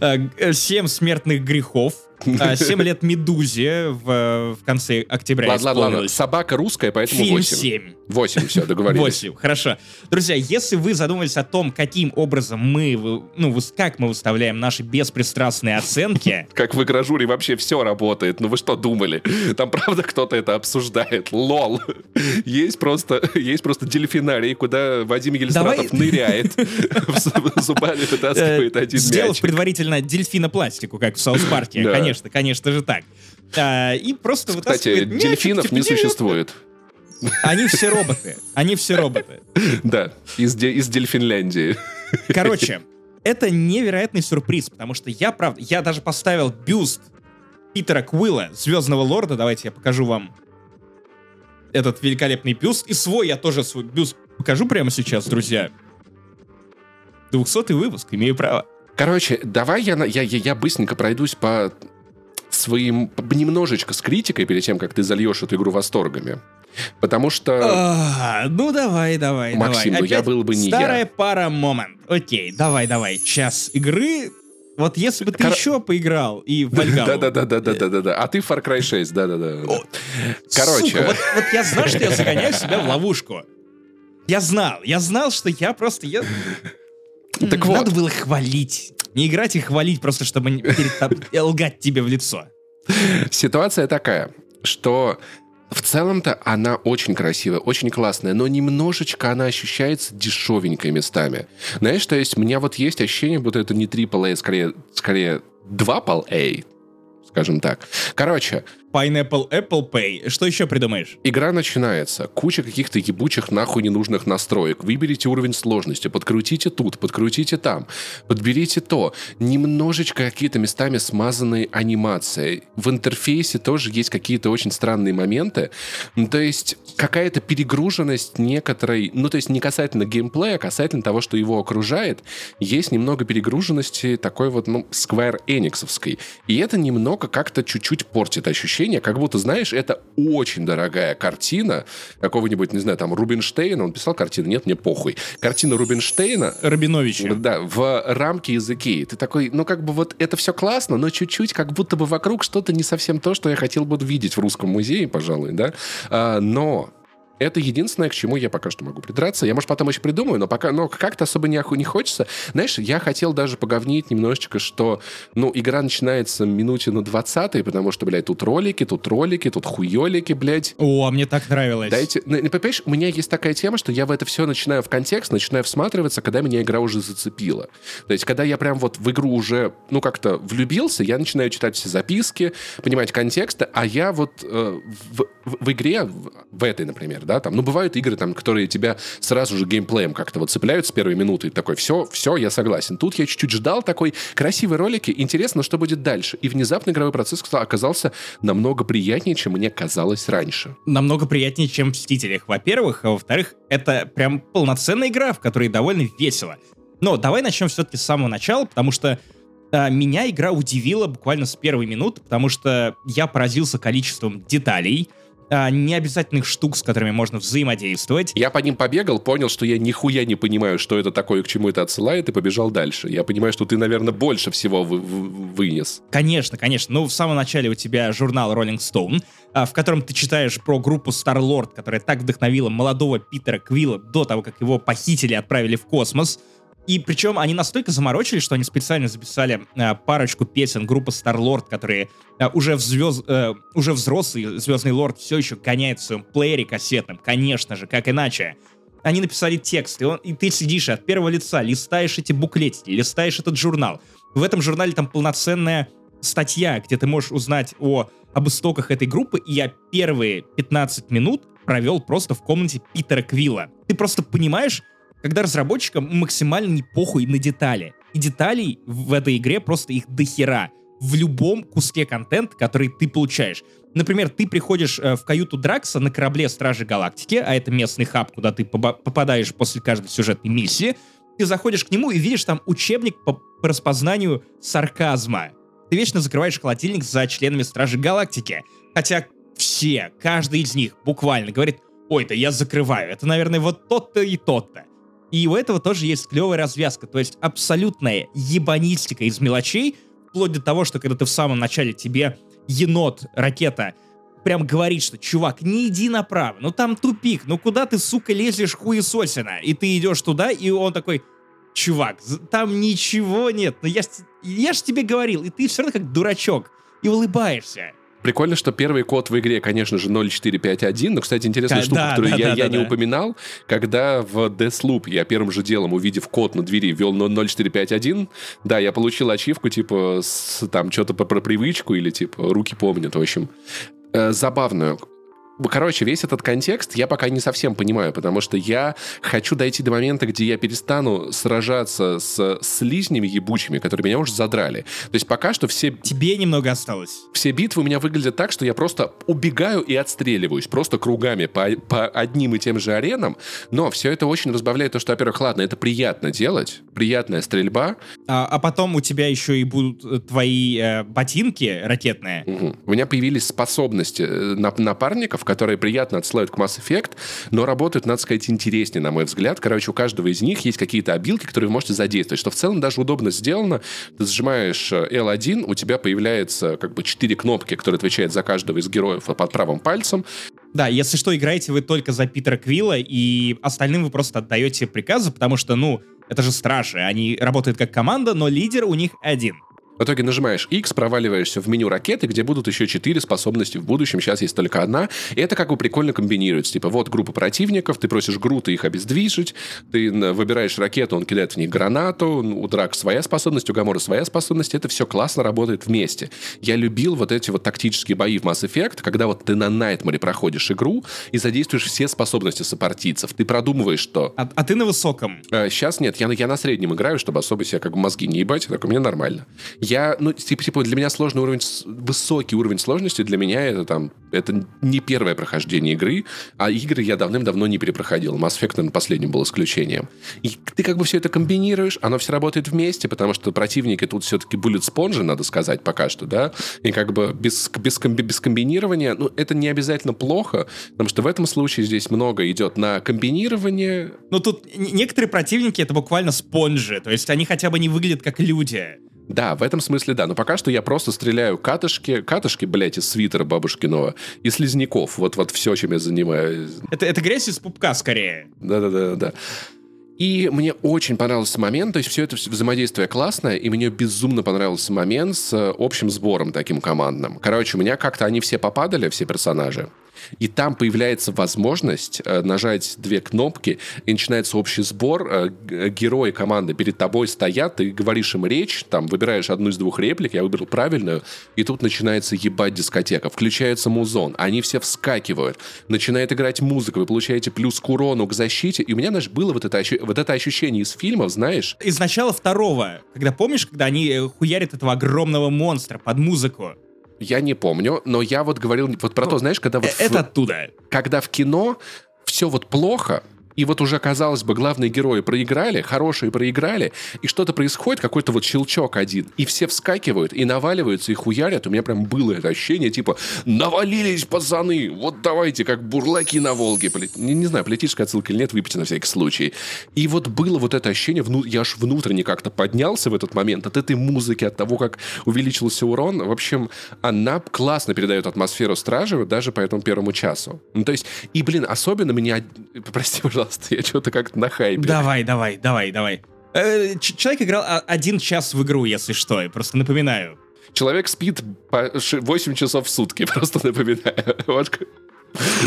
Э, г- Семь смертных грехов. Э, Семь лет Медузе в, в конце октября Ладно, ладно, ладно. исполнилось. Собака русская, поэтому Фильм 8. 7. 8, все, договорились. 8, хорошо. Друзья, если вы задумались о том, каким образом мы, ну, как мы выставляем наши беспристрастные оценки, Как в игражуре вообще все работает. Ну вы что думали? Там правда кто-то это обсуждает. Лол. Есть просто, есть просто дельфинарий, куда Вадим Елистратов ныряет, зубами вытаскивает э, один сделав предварительно дельфинопластику, как в Саус Парке, Да. Конечно, конечно же так. А, И просто Кстати, вытаскивает мячик, дельфинов типа, не «Нет». существует. Они все роботы. Они все роботы. Да, из, де- из Дельфинляндии. Короче, это невероятный сюрприз, потому что я, правда, я даже поставил бюст Питера Квилла, Звездного Лорда. Давайте я покажу вам этот великолепный бюст. И свой я тоже свой бюст покажу прямо сейчас, друзья. 200 выпуск, имею право. Короче, давай я, я, я, я быстренько пройдусь по своим... немножечко с критикой перед тем, как ты зальешь эту игру восторгами. Потому что... А, ну давай, давай, Максим, давай. ну я Опять был бы не Старая я. пара момент. Окей, давай, давай. Час игры. Вот если бы ты Кор- еще поиграл и в Вальгалу. Да-да-да-да-да-да-да. А ты в Far Cry 6, да-да-да. Короче. Сука, вот, вот я знал, что я загоняю себя в ловушку. Я знал, я знал, что я просто... Я... Так М, вот. Надо было хвалить. Не играть и хвалить просто, чтобы перед лгать тебе в лицо. Ситуация такая, что в целом-то она очень красивая, очень классная, но немножечко она ощущается дешевенькой местами. Знаешь, то есть у меня вот есть ощущение, будто это не AAA, скорее, скорее 2 A, скажем так. Короче, Pineapple Apple Pay. Что еще придумаешь? Игра начинается. Куча каких-то ебучих нахуй ненужных настроек. Выберите уровень сложности, подкрутите тут, подкрутите там, подберите то. Немножечко какие-то местами смазанные анимации. В интерфейсе тоже есть какие-то очень странные моменты. Ну, то есть какая-то перегруженность некоторой, ну то есть не касательно геймплея, а касательно того, что его окружает, есть немного перегруженности такой вот, ну, Square Enix'овской. И это немного как-то чуть-чуть портит ощущение ощущение, как будто, знаешь, это очень дорогая картина какого-нибудь, не знаю, там, Рубинштейна. Он писал картину? Нет, мне похуй. Картина Рубинштейна... Рабиновича. Да, в рамке языки. Ты такой, ну, как бы вот это все классно, но чуть-чуть как будто бы вокруг что-то не совсем то, что я хотел бы видеть в русском музее, пожалуй, да. А, но это единственное, к чему я пока что могу придраться. Я, может, потом еще придумаю, но пока, но как-то особо не, не хочется. Знаешь, я хотел даже поговнить немножечко, что, ну, игра начинается минуте на 20 потому что, блядь, тут ролики, тут ролики, тут хуёлики, блядь. О, а мне так нравилось. Дайте, понимаешь, у меня есть такая тема, что я в это все начинаю в контекст, начинаю всматриваться, когда меня игра уже зацепила. То есть, когда я прям вот в игру уже, ну, как-то влюбился, я начинаю читать все записки, понимать контексты, а я вот э, в, в, в игре, в, в этой, например, да, там, ну, бывают игры, там, которые тебя сразу же геймплеем как-то вот цепляют с первой минуты, и такой, все, все, я согласен. Тут я чуть-чуть ждал такой красивой ролики, интересно, что будет дальше. И внезапно игровой процесс оказался намного приятнее, чем мне казалось раньше. Намного приятнее, чем в «Мстителях», во-первых, а во-вторых, это прям полноценная игра, в которой довольно весело. Но давай начнем все-таки с самого начала, потому что а, меня игра удивила буквально с первой минуты, потому что я поразился количеством деталей, а, необязательных штук, с которыми можно взаимодействовать. Я по ним побегал, понял, что я нихуя не понимаю, что это такое, к чему это отсылает, и побежал дальше. Я понимаю, что ты, наверное, больше всего вы вынес. Конечно, конечно. Ну, в самом начале у тебя журнал Rolling Stone, а, в котором ты читаешь про группу Star-Lord, которая так вдохновила молодого Питера Квилла до того, как его похитили и отправили в космос. И причем они настолько заморочились, что они специально записали э, парочку песен группы Star-Lord, которые э, уже, в звезд, э, уже взрослый Звездный Лорд все еще гоняет в своем плеере кассетном. Конечно же, как иначе. Они написали текст, и, он, и ты сидишь от первого лица, листаешь эти буклетики, листаешь этот журнал. В этом журнале там полноценная статья, где ты можешь узнать о, об истоках этой группы, и я первые 15 минут провел просто в комнате Питера Квилла. Ты просто понимаешь, когда разработчикам максимально не похуй на детали. И деталей в этой игре просто их дохера в любом куске контента, который ты получаешь. Например, ты приходишь э, в каюту Дракса на корабле Стражи Галактики, а это местный хаб, куда ты попадаешь после каждой сюжетной миссии, ты заходишь к нему и видишь там учебник по, по распознанию сарказма. Ты вечно закрываешь холодильник за членами Стражи Галактики. Хотя все, каждый из них буквально говорит, ой, да я закрываю, это, наверное, вот тот-то и тот-то. И у этого тоже есть клевая развязка, то есть абсолютная ебанистика из мелочей, вплоть до того, что когда ты в самом начале тебе енот, ракета, прям говорит, что, чувак, не иди направо, ну там тупик, ну куда ты, сука, лезешь хуесосина? И ты идешь туда, и он такой, чувак, там ничего нет, но я, я ж тебе говорил, и ты все равно как дурачок, и улыбаешься. Прикольно, что первый код в игре, конечно же, 0451, но, кстати, интересная штука, да, которую да, я, да, я да, не да. упоминал, когда в Deathloop я первым же делом, увидев код на двери, ввел 0451, да, я получил ачивку, типа, с, там, что-то про привычку или, типа, руки помнят, в общем. Э, забавную. Короче, весь этот контекст я пока не совсем понимаю, потому что я хочу дойти до момента, где я перестану сражаться с слизнями ебучими, которые меня уже задрали. То есть пока что все... Тебе немного осталось. Все битвы у меня выглядят так, что я просто убегаю и отстреливаюсь, просто кругами по, по одним и тем же аренам, но все это очень разбавляет то, что, во-первых, ладно, это приятно делать, приятная стрельба. А, а потом у тебя еще и будут э, твои э, ботинки ракетные. Угу. У меня появились способности э, напарников, которые приятно отсылают к Mass Effect, но работают, надо сказать, интереснее, на мой взгляд. Короче, у каждого из них есть какие-то обилки, которые вы можете задействовать, что в целом даже удобно сделано. Ты зажимаешь L1, у тебя появляется как бы четыре кнопки, которые отвечают за каждого из героев под правым пальцем. Да, если что, играете вы только за Питера Квилла, и остальным вы просто отдаете приказы, потому что, ну, это же стражи, они работают как команда, но лидер у них один. В итоге нажимаешь X, проваливаешься в меню ракеты, где будут еще четыре способности в будущем. Сейчас есть только одна. И это как бы прикольно комбинируется. Типа вот группа противников, ты просишь Грута их обездвижить, ты выбираешь ракету, он кидает в них гранату, у Драк своя способность, у Гамора своя способность. Это все классно работает вместе. Я любил вот эти вот тактические бои в Mass Effect, когда вот ты на Найтмаре проходишь игру и задействуешь все способности сопартийцев. Ты продумываешь, что... А, а ты на высоком? сейчас нет, я, я на среднем играю, чтобы особо себя как бы мозги не ебать, так у меня нормально. Я, ну, типа, типа, для меня сложный уровень, высокий уровень сложности, для меня это там, это не первое прохождение игры, а игры я давным-давно не перепроходил. Mass Effect, наверное, последним был исключением. И ты как бы все это комбинируешь, оно все работает вместе, потому что противники тут все-таки bullet sponge, надо сказать, пока что, да, и как бы без, без, без комбинирования, ну, это не обязательно плохо, потому что в этом случае здесь много идет на комбинирование. Ну, тут некоторые противники это буквально спонжи, то есть они хотя бы не выглядят как люди. Да, в этом смысле да. Но пока что я просто стреляю катышки, катышки, блядь, из свитера бабушкиного, и слизняков. Вот, вот все, чем я занимаюсь. Это, это грязь из пупка скорее. Да-да-да. да. И мне очень понравился момент, то есть все это взаимодействие классное, и мне безумно понравился момент с общим сбором таким командным. Короче, у меня как-то они все попадали, все персонажи. И там появляется возможность э, нажать две кнопки, и начинается общий сбор. Э, герои команды перед тобой стоят, ты говоришь им речь, там выбираешь одну из двух реплик, я выбрал правильную, и тут начинается ебать дискотека. Включается музон, они все вскакивают, начинает играть музыка, вы получаете плюс к урону, к защите, и у меня, знаешь, было вот это, вот это ощущение из фильмов, знаешь? Из начала второго, когда помнишь, когда они э, хуярят этого огромного монстра под музыку? Я не помню, но я вот говорил вот про ну, то, знаешь, когда вот... Это в, оттуда. Когда в кино все вот плохо, и вот уже, казалось бы, главные герои проиграли, хорошие проиграли, и что-то происходит, какой-то вот щелчок один, и все вскакивают и наваливаются и хуярят. У меня прям было это ощущение, типа, навалились пацаны, вот давайте, как бурлаки на Волге. Не, не знаю, политическая отсылка или нет, выпейте на всякий случай. И вот было вот это ощущение, вну... я аж внутренне как-то поднялся в этот момент от этой музыки, от того, как увеличился урон. В общем, она классно передает атмосферу стражи даже по этому первому часу. Ну, то есть, и, блин, особенно меня, прости, пожалуйста, пожалуйста, я что-то как-то на хайпе. Давай, давай, давай, давай. Э, человек играл один час в игру, если что, я просто напоминаю. Человек спит по 8 часов в сутки, просто напоминаю. Вот,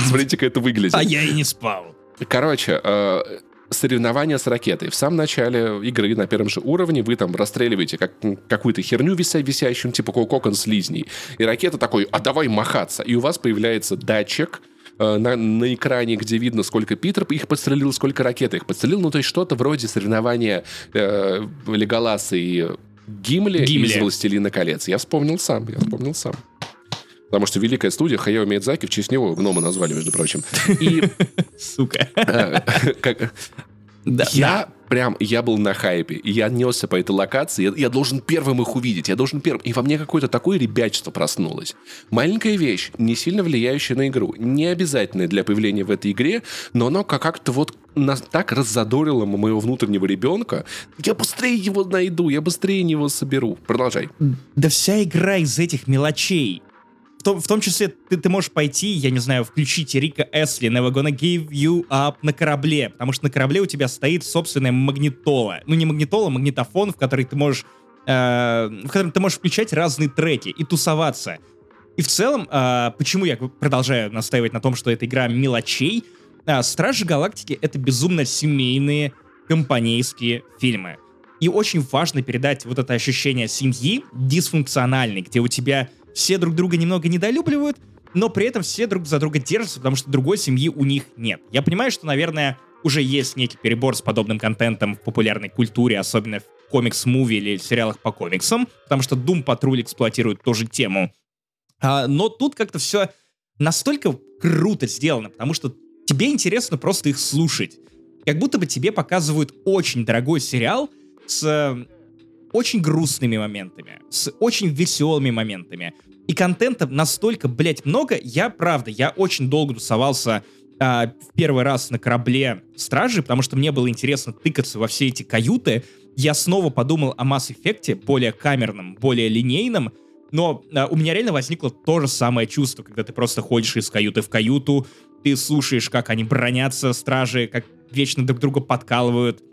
смотрите, как это выглядит. А я и не спал. Короче, э, соревнования с ракетой. В самом начале игры на первом же уровне вы там расстреливаете как, какую-то херню вися, висящую, типа кокон слизней. И ракета такой, а давай махаться. И у вас появляется датчик, Э, на, на экране, где видно, сколько Питер их подстрелил, сколько ракет их подстрелил. Ну, то есть что-то вроде соревнования э, Леголаса и Гимли, Гимли из «Властелина колец». Я вспомнил сам, я вспомнил сам. Потому что великая студия Хаяо Миядзаки, в честь него гнома назвали, между прочим. И... Сука. Э, да, я да. прям, я был на хайпе, и я несся по этой локации, я, я должен первым их увидеть, я должен первым. И во мне какое-то такое ребячество проснулось. Маленькая вещь, не сильно влияющая на игру, не обязательная для появления в этой игре, но оно как-то вот нас так раззадорило моего внутреннего ребенка. Я быстрее его найду, я быстрее его соберу. Продолжай. Да вся игра из этих мелочей в том, в том числе ты, ты можешь пойти, я не знаю, включить Рика Эсли Never Gonna Give You Up на корабле, потому что на корабле у тебя стоит собственная магнитола. Ну, не магнитола, а магнитофон, в который ты можешь э, в котором ты можешь включать разные треки и тусоваться. И в целом, э, почему я продолжаю настаивать на том, что эта игра мелочей, э, Стражи Галактики — это безумно семейные компанейские фильмы. И очень важно передать вот это ощущение семьи дисфункциональной, где у тебя все друг друга немного недолюбливают, но при этом все друг за друга держатся, потому что другой семьи у них нет. Я понимаю, что, наверное, уже есть некий перебор с подобным контентом в популярной культуре, особенно в комикс-муви или сериалах по комиксам, потому что Doom Patrol эксплуатирует тоже тему. А, но тут как-то все настолько круто сделано, потому что тебе интересно просто их слушать. Как будто бы тебе показывают очень дорогой сериал с очень грустными моментами, с очень веселыми моментами. И контента настолько, блядь, много. Я, правда, я очень долго тусовался а, в первый раз на корабле Стражи, потому что мне было интересно тыкаться во все эти каюты. Я снова подумал о Mass Effect, более камерном, более линейном, но а, у меня реально возникло то же самое чувство, когда ты просто ходишь из каюты в каюту, ты слушаешь, как они бронятся, стражи, как вечно друг друга подкалывают,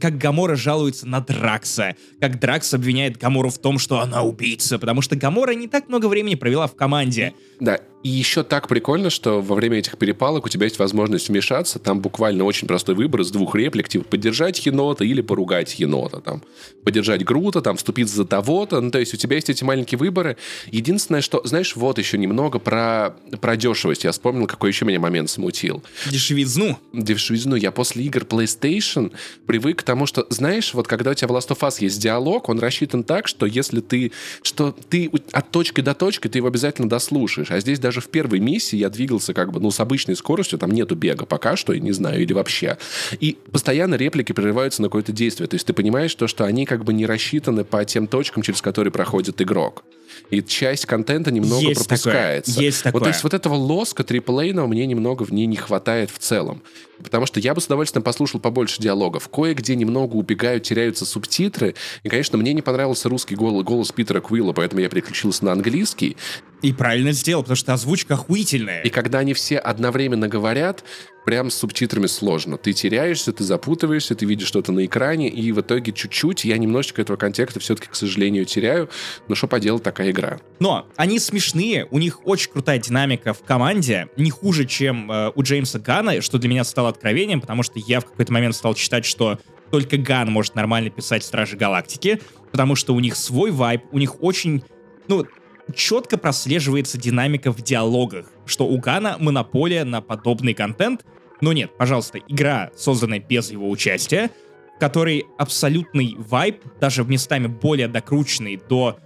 как Гамора жалуется на Дракса, как Дракс обвиняет Гамору в том, что она убийца, потому что Гамора не так много времени провела в команде. Да, и еще так прикольно, что во время этих перепалок у тебя есть возможность вмешаться. Там буквально очень простой выбор из двух реплик, типа поддержать енота или поругать енота. Там, поддержать Грута, там, вступиться за того-то. Ну, то есть у тебя есть эти маленькие выборы. Единственное, что, знаешь, вот еще немного про, про дешевость. Я вспомнил, какой еще меня момент смутил. Дешевизну. Дешевизну. Я после игр PlayStation привык к тому, что, знаешь, вот когда у тебя в Last of Us есть диалог, он рассчитан так, что если ты, что ты от точки до точки, ты его обязательно дослушаешь. А здесь даже в первой миссии я двигался как бы, ну, с обычной скоростью, там нету бега пока что, я не знаю, или вообще. И постоянно реплики прерываются на какое-то действие. То есть ты понимаешь то, что они как бы не рассчитаны по тем точкам, через которые проходит игрок. И часть контента немного Есть пропускается. такое, есть Вот, то такое. есть вот этого лоска триплейного мне немного в ней не хватает в целом. Потому что я бы с удовольствием послушал побольше диалогов. Кое-где немного убегают, теряются субтитры. И, конечно, мне не понравился русский голос, голос Питера Квилла, поэтому я переключился на английский. И правильно сделал, потому что озвучка охуительная. И когда они все одновременно говорят, прям с субтитрами сложно. Ты теряешься, ты запутываешься, ты видишь что-то на экране, и в итоге чуть-чуть я немножечко этого контекста все-таки, к сожалению, теряю. Но что поделать, такая игра. Но они смешные, у них очень крутая динамика в команде, не хуже, чем э, у Джеймса Гана, что для меня стало откровением, потому что я в какой-то момент стал считать, что только Ган может нормально писать Стражи Галактики, потому что у них свой вайб, у них очень, ну, четко прослеживается динамика в диалогах, что у Гана монополия на подобный контент, но нет, пожалуйста, игра, созданная без его участия, в которой абсолютный вайб, даже местами более докрученный до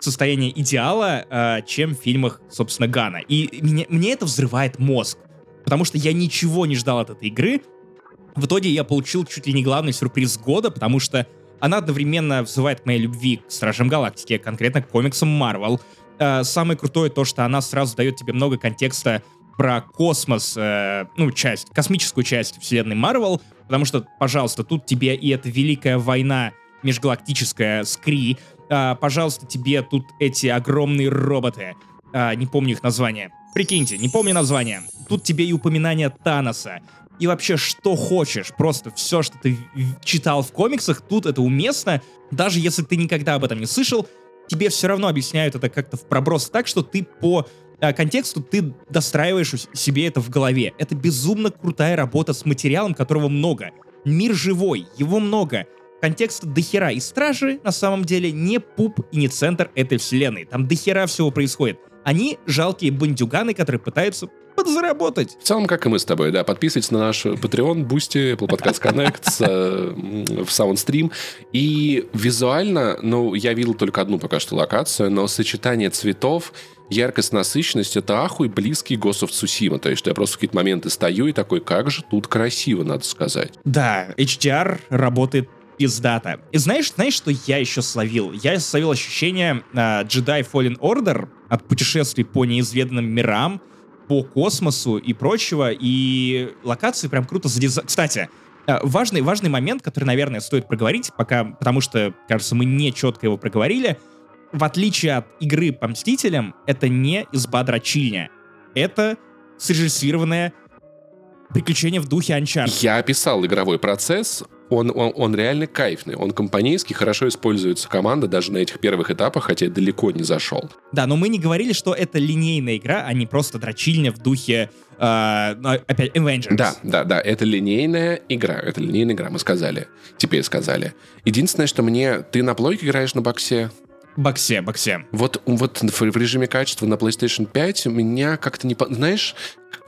состояния идеала, э, чем в фильмах, собственно, Гана. И мне, мне это взрывает мозг, потому что я ничего не ждал от этой игры. В итоге я получил чуть ли не главный сюрприз года, потому что она одновременно взывает к моей любви к Стражам Галактики, а конкретно к комиксам Марвел. Э, самое крутое то, что она сразу дает тебе много контекста про космос, э, ну, часть, космическую часть вселенной Марвел, потому что, пожалуйста, тут тебе и эта великая война межгалактическая с Кри, а, пожалуйста, тебе тут эти огромные роботы, А, не помню их название. Прикиньте, не помню название. Тут тебе и упоминание Таноса. И вообще, что хочешь, просто все, что ты читал в комиксах, тут это уместно. Даже если ты никогда об этом не слышал, тебе все равно объясняют это как-то в проброс так, что ты по а, контексту ты достраиваешь себе это в голове. Это безумно крутая работа с материалом, которого много. Мир живой, его много. Контекста дохера. И Стражи, на самом деле, не пуп и не центр этой вселенной. Там дохера всего происходит. Они жалкие бандюганы, которые пытаются подзаработать. В целом, как и мы с тобой, да. Подписывайтесь на наш Patreon, Boosty, Apple Podcast Connect, э, в Soundstream. И визуально, ну, я видел только одну пока что локацию, но сочетание цветов, яркость, насыщенность — это ахуй близкий of Tsushima. То есть что я просто в какие-то моменты стою и такой, как же тут красиво, надо сказать. Да, HDR работает пиздата. И знаешь, знаешь, что я еще словил? Я словил ощущение а, Jedi Fallen Order от путешествий по неизведанным мирам, по космосу и прочего, и локации прям круто задизайнены. Кстати, а, важный, важный момент, который, наверное, стоит проговорить, пока, потому что, кажется, мы не четко его проговорили. В отличие от игры по Мстителям, это не изба дрочильня. Это срежиссированное приключение в духе Uncharted. Я описал игровой процесс, он, он, он реально кайфный, он компанейский, хорошо используется команда даже на этих первых этапах, хотя я далеко не зашел. Да, но мы не говорили, что это линейная игра, а не просто дрочильня в духе, э, ну, опять, Avengers. Да, да, да, это линейная игра, это линейная игра, мы сказали, теперь сказали. Единственное, что мне, ты на плойке играешь на боксе, Боксе, боксе. вот, вот в режиме качества на PlayStation 5 у меня как-то не... Знаешь,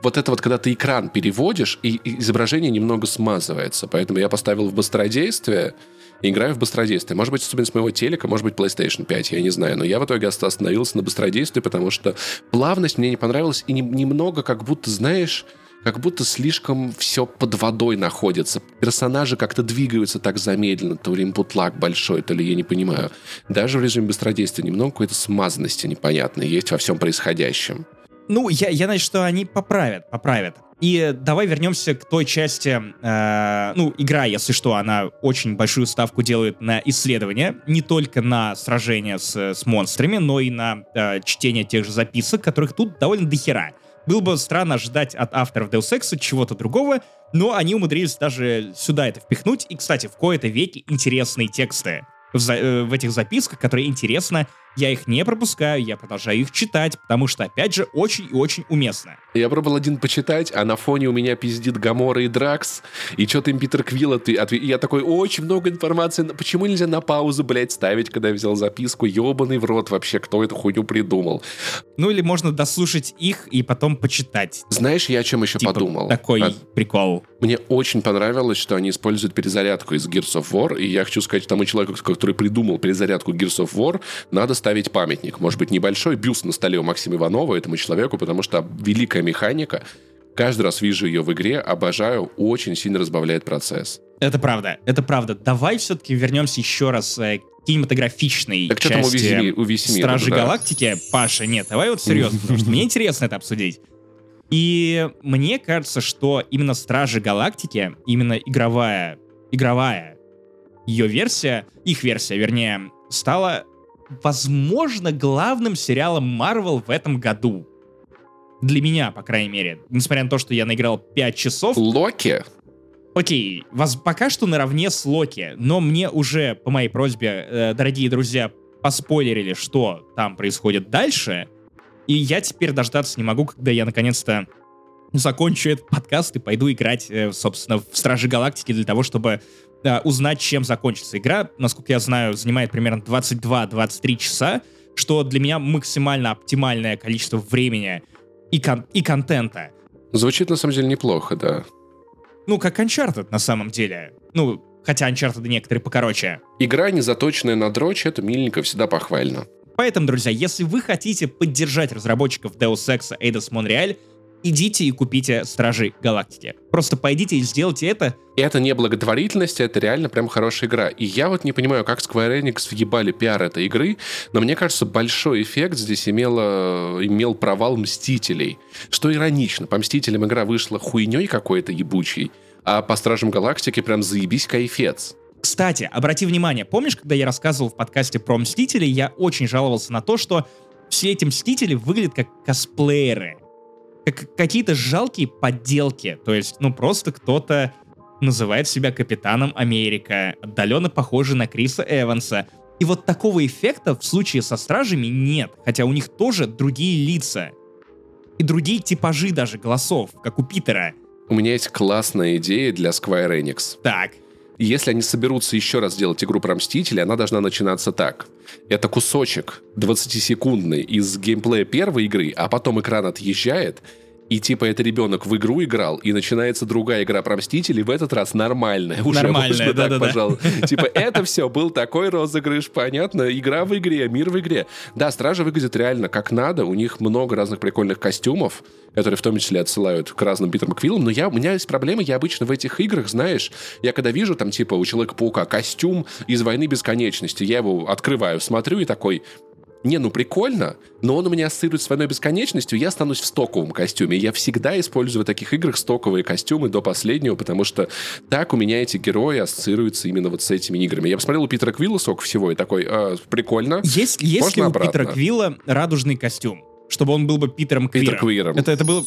вот это вот, когда ты экран переводишь, и и изображение немного смазывается. Поэтому я поставил в быстродействие, и играю в быстродействие. Может быть, особенность моего телека, может быть, PlayStation 5, я не знаю. Но я в итоге ост- остановился на быстродействии, потому что плавность мне не понравилась, и не- немного как будто, знаешь, как будто слишком все под водой находится. Персонажи как-то двигаются так замедленно, то ли input lag большой, то ли я не понимаю. Даже в режиме быстродействия немного какой-то смазанности непонятной есть во всем происходящем. Ну, я, я надеюсь, что они поправят, поправят. И давай вернемся к той части, э, ну, игра, если что, она очень большую ставку делает на исследование, не только на сражения с, с монстрами, но и на э, чтение тех же записок, которых тут довольно дохера. Было бы странно ожидать от авторов Deus Ex чего-то другого, Но они умудрились даже сюда это впихнуть. И, кстати, в кои-то веке интересные тексты в, за- э, в этих записках, которые интересно я их не пропускаю, я продолжаю их читать, потому что, опять же, очень и очень уместно. Я пробовал один почитать, а на фоне у меня пиздит Гамора и Дракс, и что-то им Питер Квилл отв... отв- Я такой, очень много информации, почему нельзя на паузу, блядь, ставить, когда я взял записку? Ебаный в рот вообще, кто эту хуйню придумал? Ну или можно дослушать их и потом почитать. Знаешь, я о чем еще Типа подумал? такой А, прикол. Мне очень понравилось, что они используют перезарядку из Gears of War, и я хочу сказать тому человеку, который придумал перезарядку Gears of War, надо ставить памятник. Может быть, небольшой бюст на столе у Максима Иванова этому человеку, потому что великая механика. Каждый раз вижу ее в игре, обожаю, очень сильно разбавляет процесс. Это правда, это правда. Давай все-таки вернемся еще раз э, к кинематографичной Так части Весеми- у Весемира, Стражи да. Галактики. Паша, нет, давай вот серьезно, потому что мне интересно это обсудить. И мне кажется, что именно Стражи Галактики, именно игровая, игровая ее версия, их версия, вернее, стала, возможно, главным сериалом Marvel в этом году. Для меня, по крайней мере. Несмотря на то, что я наиграл 5 часов, Локи? Окей, вас пока что наравне с Локи, но мне уже, по моей просьбе, э, дорогие друзья, поспойлерили, что там происходит дальше, и я теперь дождаться не могу, когда я наконец-то закончу этот подкаст и пойду играть, э, собственно, в Стражи Галактики для того, чтобы э, узнать, чем закончится игра. Насколько я знаю, занимает примерно 22-23 часа, что для меня максимально оптимальное количество времени и, кон- и контента. Звучит на самом деле неплохо, да. Ну, как Uncharted на самом деле. Ну, хотя Uncharted некоторые покороче. Игра, не заточенная на дрочь, это миленько всегда похвально. Поэтому, друзья, если вы хотите поддержать разработчиков Deus Ex Eidos Montreal, идите и купите Стражи Галактики. Просто пойдите и сделайте это. И это не благотворительность, это реально прям хорошая игра. И я вот не понимаю, как Square Enix въебали пиар этой игры, но мне кажется, большой эффект здесь имело, имел провал Мстителей. Что иронично, по Мстителям игра вышла хуйней какой-то ебучей, а по Стражам Галактики прям заебись кайфец. Кстати, обрати внимание, помнишь, когда я рассказывал в подкасте про Мстителей, я очень жаловался на то, что все эти Мстители выглядят как косплееры. Как какие-то жалкие подделки. То есть, ну, просто кто-то называет себя Капитаном Америка, отдаленно похожий на Криса Эванса. И вот такого эффекта в случае со Стражами нет, хотя у них тоже другие лица. И другие типажи даже голосов, как у Питера. У меня есть классная идея для Square Enix. Так, Если они соберутся еще раз делать игру про Мстителей, она должна начинаться так. Это кусочек 20-секундный из геймплея первой игры, а потом экран отъезжает, и типа это ребенок в игру играл, и начинается другая игра про Мстителей, в этот раз нормальная. Уже Нормальная, можно так, да-да-да. пожалуй. Типа это все был такой розыгрыш, понятно? Игра в игре, мир в игре. Да, Стражи выглядят реально как надо, у них много разных прикольных костюмов, которые в том числе отсылают к разным Питерам Квиллам, но я, у меня есть проблема, я обычно в этих играх, знаешь, я когда вижу там типа у Человека-паука костюм из «Войны бесконечности», я его открываю, смотрю и такой, не, ну прикольно, но он у меня ассоциирует с «Войной бесконечностью», я останусь в стоковом костюме. Я всегда использую в таких играх стоковые костюмы до последнего, потому что так у меня эти герои ассоциируются именно вот с этими играми. Я посмотрел у Питера Квилла сколько всего, и такой, «А, прикольно. Есть, есть Можно ли у обратно? Питера Квилла радужный костюм? Чтобы он был бы Питером Питер Квиром. Квиром. Это, это был...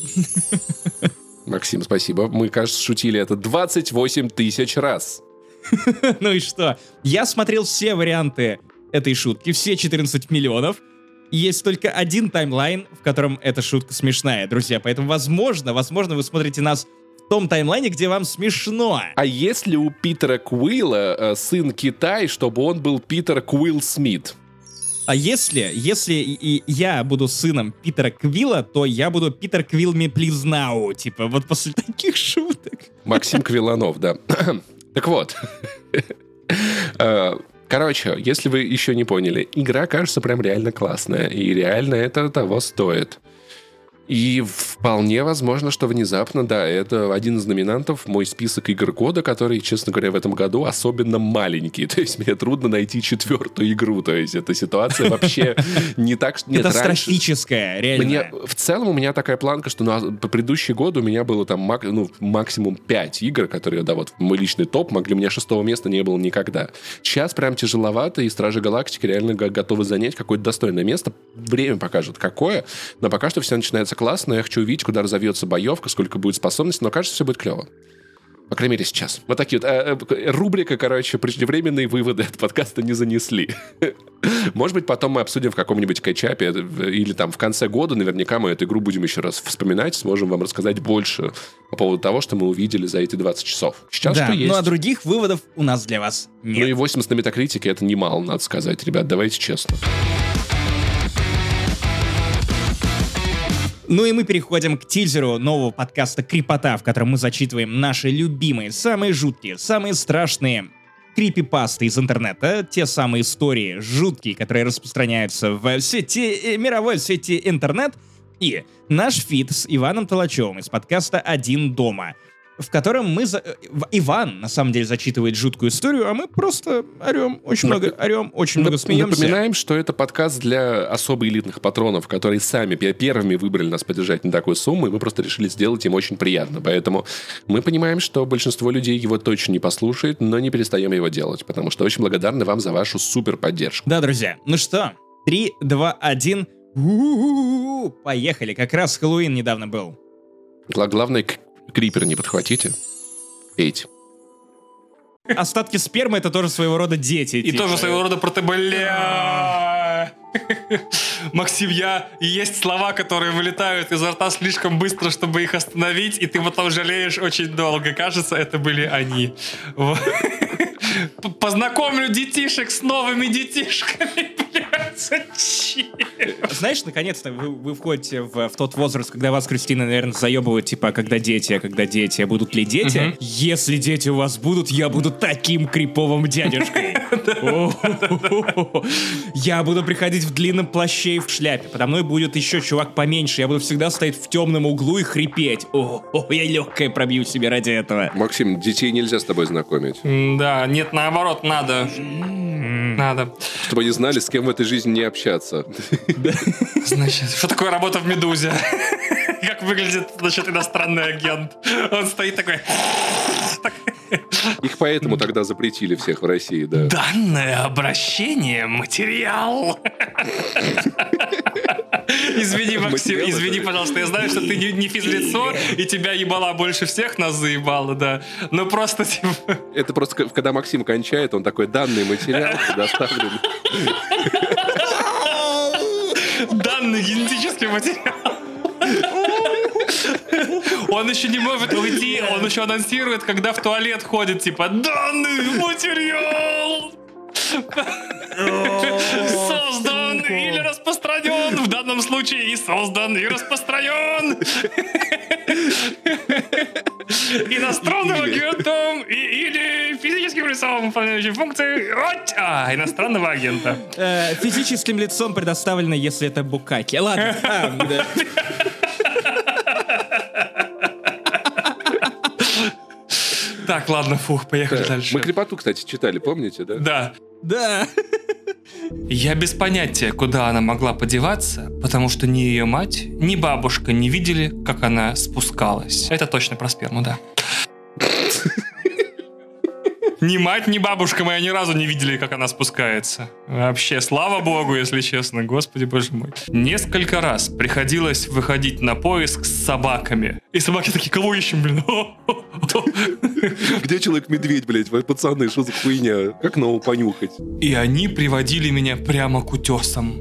Максим, спасибо. Мы, кажется, шутили это 28 тысяч раз. ну и что? Я смотрел все варианты этой шутки, все 14 миллионов. И есть только один таймлайн, в котором эта шутка смешная, друзья. Поэтому, возможно, возможно, вы смотрите нас в том таймлайне, где вам смешно. А если у Питера Куилла э, сын Китай, чтобы он был Питер Куилл Смит? А если, если и, и я буду сыном Питера Квилла, то я буду Питер Квилл me please now. Типа, вот после таких шуток. Максим Квиланов, да. Так вот. Короче, если вы еще не поняли, игра кажется прям реально классная. И реально это того стоит. И вполне возможно, что внезапно, да, это один из номинантов мой список игр года, который, честно говоря, в этом году особенно маленький. То есть мне трудно найти четвертую игру. То есть эта ситуация вообще не так... Катастрофическая, реально. мне, в целом у меня такая планка, что на по предыдущие годы у меня было там мак- ну, максимум 5 игр, которые, да, вот мой личный топ могли, у меня шестого места не было никогда. Сейчас прям тяжеловато, и Стражи Галактики реально го- готовы занять какое-то достойное место. Время покажет, какое, но пока что все начинается классно, я хочу увидеть, куда разовьется боевка, сколько будет способностей, но кажется, все будет клево. По крайней мере, сейчас. Вот такие вот. э, э, рубрика, короче, преждевременные выводы от подкаста не занесли. Может быть, потом мы обсудим в каком-нибудь кэтчапе э, или там в конце года. Наверняка мы эту игру будем еще раз вспоминать, сможем вам рассказать больше по поводу того, что мы увидели за эти 20 часов. Сейчас да, что есть. ну а других выводов у нас для вас Ну и нет. 80 на метакритике это немало, надо сказать. Ребят, давайте честно. Ну и мы переходим к тизеру нового подкаста Крипота, в котором мы зачитываем наши любимые, самые жуткие, самые страшные крипипасты из интернета, те самые истории жуткие, которые распространяются в сети, э, мировой сети интернет, и наш фит с Иваном Толачевым из подкаста «Один дома», в котором мы... за- э, Иван, на самом деле, зачитывает жуткую историю, а мы просто орем, очень много орем, очень много смеемся. Напоминаем, что это подкаст для особо элитных патронов, которые сами пе- первыми выбрали нас поддержать на такую сумму, и мы просто решили сделать им очень приятно. Поэтому мы понимаем, что большинство людей его точно не послушает, но не перестаем его делать, потому что очень благодарны вам за вашу супер поддержку. Да, друзья, ну что, 3, 2, 1, у-у-у-у, поехали, как раз Хэллоуин недавно был. Главное, крипер не подхватите. Пейте. Остатки спермы это тоже своего рода дети. И типа. тоже своего рода проте... Бля! Максим, я... и Есть слова, которые вылетают изо рта слишком быстро, чтобы их остановить, и ты потом жалеешь очень долго. Кажется, это были они. Познакомлю детишек с новыми детишками. Зачем? Знаешь, наконец-то вы, вы входите в, в тот возраст, когда вас, Кристина, наверное, заебывают, типа, а когда дети, а когда дети, а будут ли дети? Мгм. Если дети у вас будут, я буду таким криповым дядюшкой. Я буду приходить в длинном плаще и в шляпе. Подо мной будет еще чувак поменьше. Я буду всегда стоять в темном углу и хрипеть. О, я легкое пробью себе ради этого. Максим, детей нельзя с тобой знакомить. Да, нет, наоборот, надо. Надо. Чтобы они знали, с кем в этой жизни не общаться. Значит, что такое работа в «Медузе»? Как выглядит, значит, иностранный агент? Он стоит такой... Их поэтому тогда запретили всех в России, да. Данное обращение, материал. Извини, Максим, Материал извини, это- пожалуйста, я знаю, что ты не, не физлицо, и тебя ебала больше всех нас заебала, да. Но просто, типа, Это просто, когда Максим кончает, он такой, данный материал предоставлен. Данный генетический материал. Он еще не может уйти, он еще анонсирует, когда в туалет ходит, типа, данный материал создан или распространен, в данном случае и создан, и распространен иностранным агентом и- лицом, выполняющим функции от- а, иностранного агента. Э, физическим лицом предоставлено, если это букаки. Ладно. а, да. Так, ладно, фух, поехали дальше. Мы Крепоту, кстати, читали, помните, да? Да. Да. Я без понятия, куда она могла подеваться, потому что ни ее мать, ни бабушка не видели, как она спускалась. Это точно про сперму, да. Ни мать, ни бабушка моя ни разу не видели, как она спускается. Вообще, слава богу, если честно, господи боже мой. Несколько раз приходилось выходить на поиск с собаками. И собаки такие, кого ищем, блин? Где Человек-медведь, блядь? Вы, Пацаны, что за хуйня? Как нового понюхать? И они приводили меня прямо к утесам.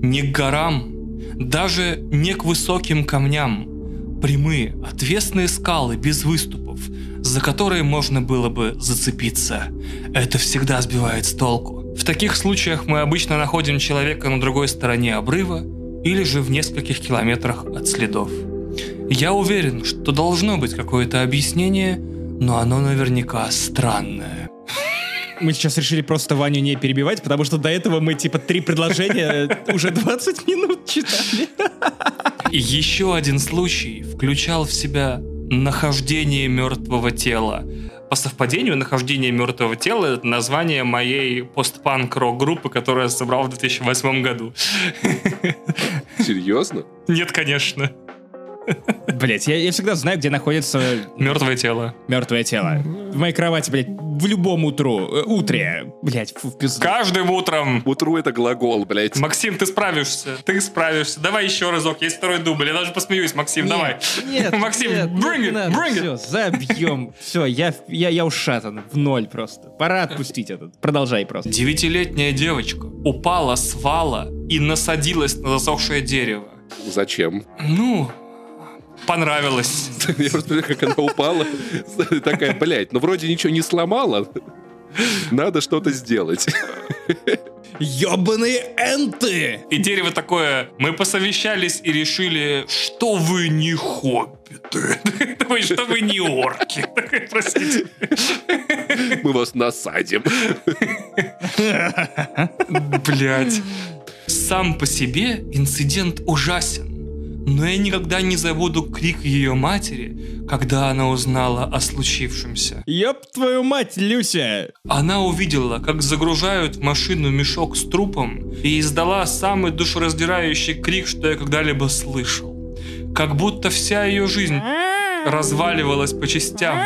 Не к горам, даже не к высоким камням. Прямые, отвесные скалы без выступов, за которые можно было бы зацепиться. Это всегда сбивает с толку. В таких случаях мы обычно находим человека на другой стороне обрыва или же в нескольких километрах от следов. Я уверен, что должно быть какое-то объяснение, но оно наверняка странное. Мы сейчас решили просто Ваню не перебивать, потому что до этого мы типа три предложения уже 20 минут читали. Еще один случай включал в себя нахождение мертвого тела. По совпадению, нахождение мертвого тела это название моей постпанк рок-группы, которую я собрал в 2008 году. Серьезно? Нет, конечно. Блять, я, я всегда знаю, где находится Мертвое тело. мертвое тело. В моей кровати, блядь, в любом утру, э, утре. Блять, фу, в пизду. Каждым утром. Утру это глагол, блядь. Максим, ты справишься. Ты справишься. Давай еще разок. Есть второй дубль. Я даже посмеюсь, Максим, давай. Нет, Максим, нет, bring it, надо, bring it. Все, забьем. Все, я, я, я ушатан в ноль просто. Пора отпустить этот. Продолжай просто. Девятилетняя девочка упала с вала и насадилась на засохшее дерево. Зачем? Ну, понравилось. Я просто как она упала. Такая, блядь, ну вроде ничего не сломала. Надо что-то сделать. Ёбаные энты! И дерево такое, мы посовещались и решили, что вы не хоббиты. Что вы не орки. Простите. Мы вас насадим. Блять. Сам по себе инцидент ужасен. Но я никогда не забуду крик ее матери, когда она узнала о случившемся. Ёб твою мать, Люся! Она увидела, как загружают в машину мешок с трупом и издала самый душераздирающий крик, что я когда-либо слышал. Как будто вся ее жизнь разваливалась по частям.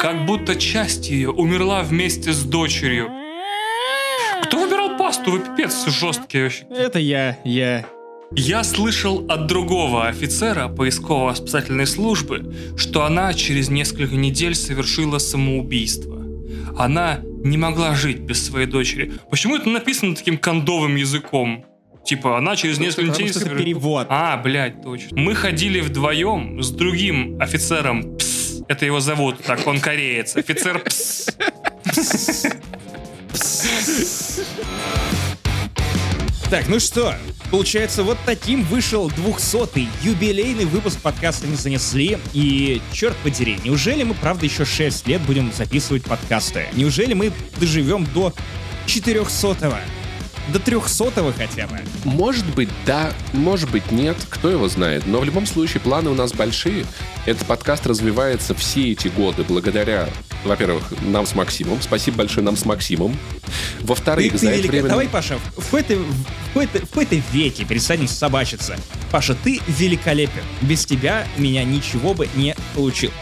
Как будто часть ее умерла вместе с дочерью. Кто выбирал пасту? Вы пипец жесткие вообще. Это я, я. Я слышал от другого офицера поисково-спасательной службы, что она через несколько недель совершила самоубийство. Она не могла жить без своей дочери. Почему это написано таким кондовым языком? Типа, она через несколько Потому недель... что это перевод. А, блядь, точно. Мы ходили вдвоем с другим офицером Пс. Это его зовут, так, он кореец. Офицер Пс. Так, ну что, получается, вот таким вышел 200-й юбилейный выпуск подкаста «Не занесли». И, черт подери, неужели мы, правда, еще 6 лет будем записывать подкасты? Неужели мы доживем до 400-го? До 300-го хотя бы? Может быть, да, может быть, нет, кто его знает. Но в любом случае планы у нас большие. Этот подкаст развивается все эти годы благодаря, во-первых, нам с Максимом. Спасибо большое нам с Максимом. Во-вторых, за это велика- время... Давай, Паша, в какой-то, в какой-то, в какой-то веке перестанем собачиться. Паша, ты великолепен. Без тебя меня ничего бы не получилось.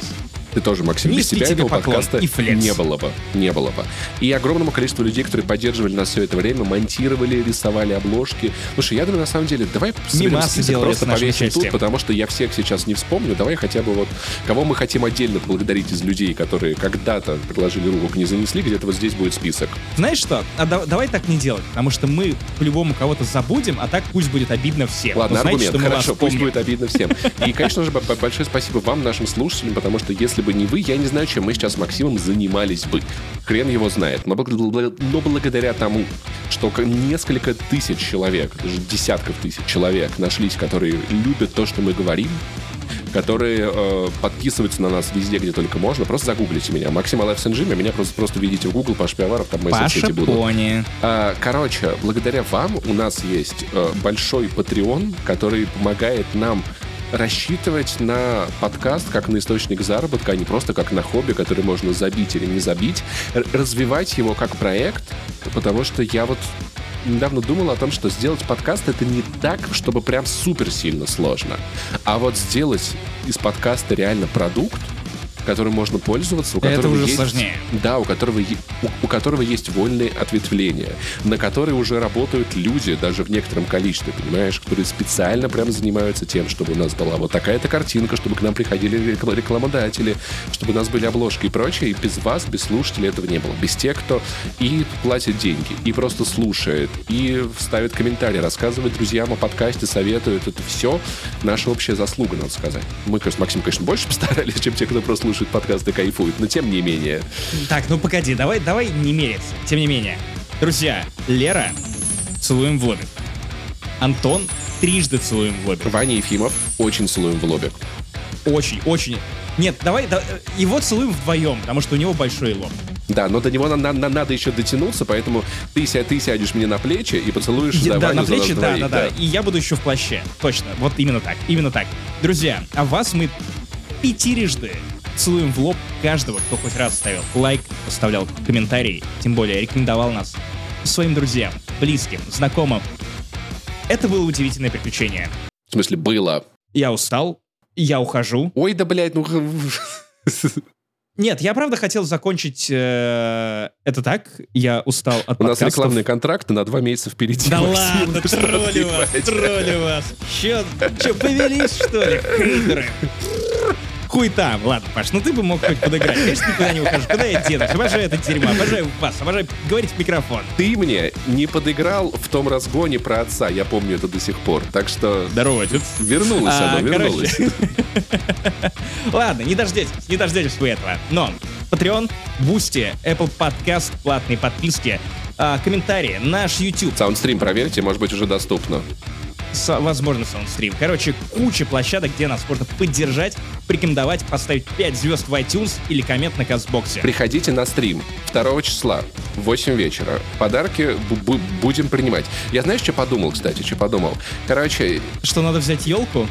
Ты тоже, Максим, без Низкий тебя тебе этого подкаста и флекс. не было бы. Не было бы. И огромному количеству людей, которые поддерживали нас все это время, монтировали, рисовали обложки. Слушай, я думаю, на самом деле, давай Мимасы делали просто повесим тут, потому что я всех сейчас не вспомню. Давай хотя бы вот, кого мы хотим отдельно поблагодарить из людей, которые когда-то предложили руку не занесли, где-то вот здесь будет список. Знаешь что? А да- давай так не делать, потому что мы по-любому кого-то забудем, а так пусть будет обидно всем. Ладно, Но знаете, аргумент, хорошо, пусть будет обидно всем. И, конечно же, большое спасибо вам, нашим слушателям, потому что если бы не вы, я не знаю, чем мы сейчас с Максимом занимались бы. Хрен его знает. Но, но благодаря тому, что несколько тысяч человек, даже десятков тысяч человек нашлись, которые любят то, что мы говорим, которые э, подписываются на нас везде, где только можно. Просто загуглите меня. Максим Алаев Сенджими, меня просто, просто видите в Google, Паш Пиаваров, там мои Паша соцсети будут. Пони. А, Короче, благодаря вам у нас есть э, большой Patreon, который помогает нам рассчитывать на подкаст как на источник заработка, а не просто как на хобби, который можно забить или не забить, развивать его как проект, потому что я вот недавно думал о том, что сделать подкаст это не так, чтобы прям супер сильно сложно, а вот сделать из подкаста реально продукт, которым можно пользоваться, у Это которого уже есть сложнее. да, у которого, у, у которого есть вольные ответвления, на которые уже работают люди, даже в некотором количестве, понимаешь, которые специально прям занимаются тем, чтобы у нас была вот такая-то картинка, чтобы к нам приходили рекла- рекламодатели, чтобы у нас были обложки и прочее. И без вас, без слушателей этого не было. Без тех, кто и платит деньги, и просто слушает, и ставит комментарии, рассказывает друзьям о подкасте, советует. Это все наша общая заслуга, надо сказать. Мы, конечно, с Максимом, конечно, больше постарались, чем те, кто просто слушает подкасты и кайфует, но тем не менее. Так, ну погоди, давай, давай не мериться. Тем не менее. Друзья, Лера, целуем в лобик. Антон, трижды целуем в лобик. Ваня Ефимов очень целуем в лобик. Очень, очень. Нет, давай, да- его целуем вдвоем, потому что у него большой лоб. Да, но до него на- на- на- надо еще дотянуться, поэтому ты, ся- ты сядешь мне на плечи и поцелуешь Я- да, да, на плечи, да, двоих, да, да. И я буду еще в плаще. Точно, вот именно так, именно так. Друзья, а вас мы пятирежды целуем в лоб каждого, кто хоть раз ставил лайк, оставлял комментарий, тем более рекомендовал нас своим друзьям, близким, знакомым. Это было удивительное приключение. В смысле, было. Я устал, Я ухожу. Ой, да, блядь, ну... Нет, я правда хотел закончить э, это так. Я устал от У нас подкастов. рекламные контракты на два месяца впереди. Да Максим, ладно, троллю вас, троллю вас. Че, че, повелись, что ли, хейтеры? Хуй там. Ладно, Паш, ну ты бы мог хоть подыграть. Конечно, никуда не ухожу. Куда я денусь? Обожаю это дерьмо, обожаю вас, обожаю говорить в микрофон. Ты мне не подыграл в том разгоне про отца, я помню это до сих пор. Так что Здорово, отец. вернулось А, оно, вернулось. Ладно, не дождетесь, не дождетесь вы этого. Но Patreon, Boosty, Apple Podcast, платные подписки, а, комментарии, наш YouTube, Саундстрим проверьте, может быть, уже доступно. Возможно, саундстрим. Короче, куча площадок, где нас можно поддержать, порекомендовать, поставить 5 звезд в iTunes или коммент на Казбоксе. Приходите на стрим 2 числа в 8 вечера. Подарки бу- бу- будем принимать. Я знаешь, что подумал, кстати, что подумал? Короче, Что надо взять елку?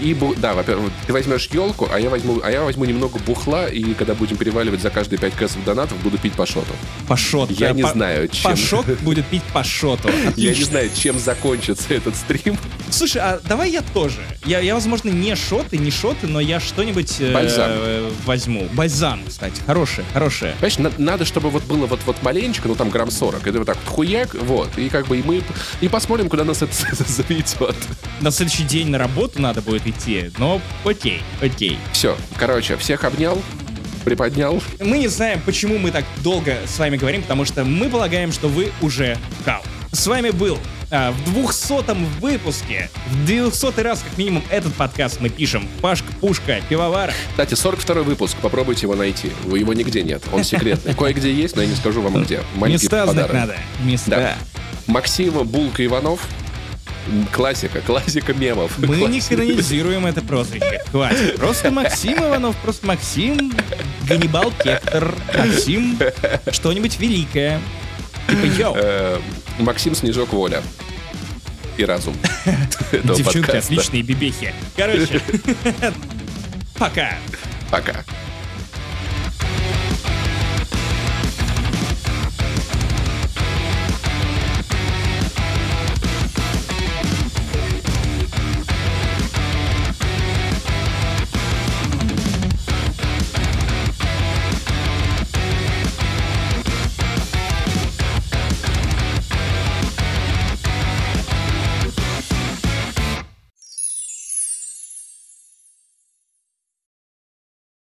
и да, во-первых, ты возьмешь елку, а я возьму, а я возьму немного бухла, и когда будем переваливать за каждые 5 кэсов донатов, буду пить по шоту. Пашот. Я Э, не по- знаю, чем. Пашот будет пить по шоту. Я не знаю, чем закончится этот стрим. Слушай, а давай я тоже. Я, я возможно, не шоты, не шоты, но я что-нибудь э, Бальзам. э, возьму. Бальзам, кстати, хорошее, хорошее. Понимаешь, на- надо, чтобы вот было вот, вот маленечко, ну там грамм 40, это вот так вот хуяк, вот, и как бы и мы, и посмотрим, куда нас это, заведет. На следующий день на работу надо будет идти, но окей, окей. Все, короче, всех обнял, приподнял. Мы не знаем, почему мы так долго с вами говорим, потому что мы полагаем, что вы уже кал. С вами был а, в двухсотом выпуске, в 200 раз как минимум этот подкаст мы пишем. Пашка, Пушка, Пивовар. Кстати, 42 выпуск, попробуйте его найти. Его нигде нет, он секретный. Кое-где есть, но я не скажу вам где. Маленький Места знать подарок. надо. Места. Да. Максима Булка Иванов. Классика, классика мемов. Мы не Классика. канонизируем это прозвище. Хватит. Просто Максим Иванов, просто Максим Ганнибал Кектор. Максим что-нибудь великое. Типа, йоу, Э, Максим Снежок Воля. И разум. девчонки отличные бибехи. Короче, пока. Пока.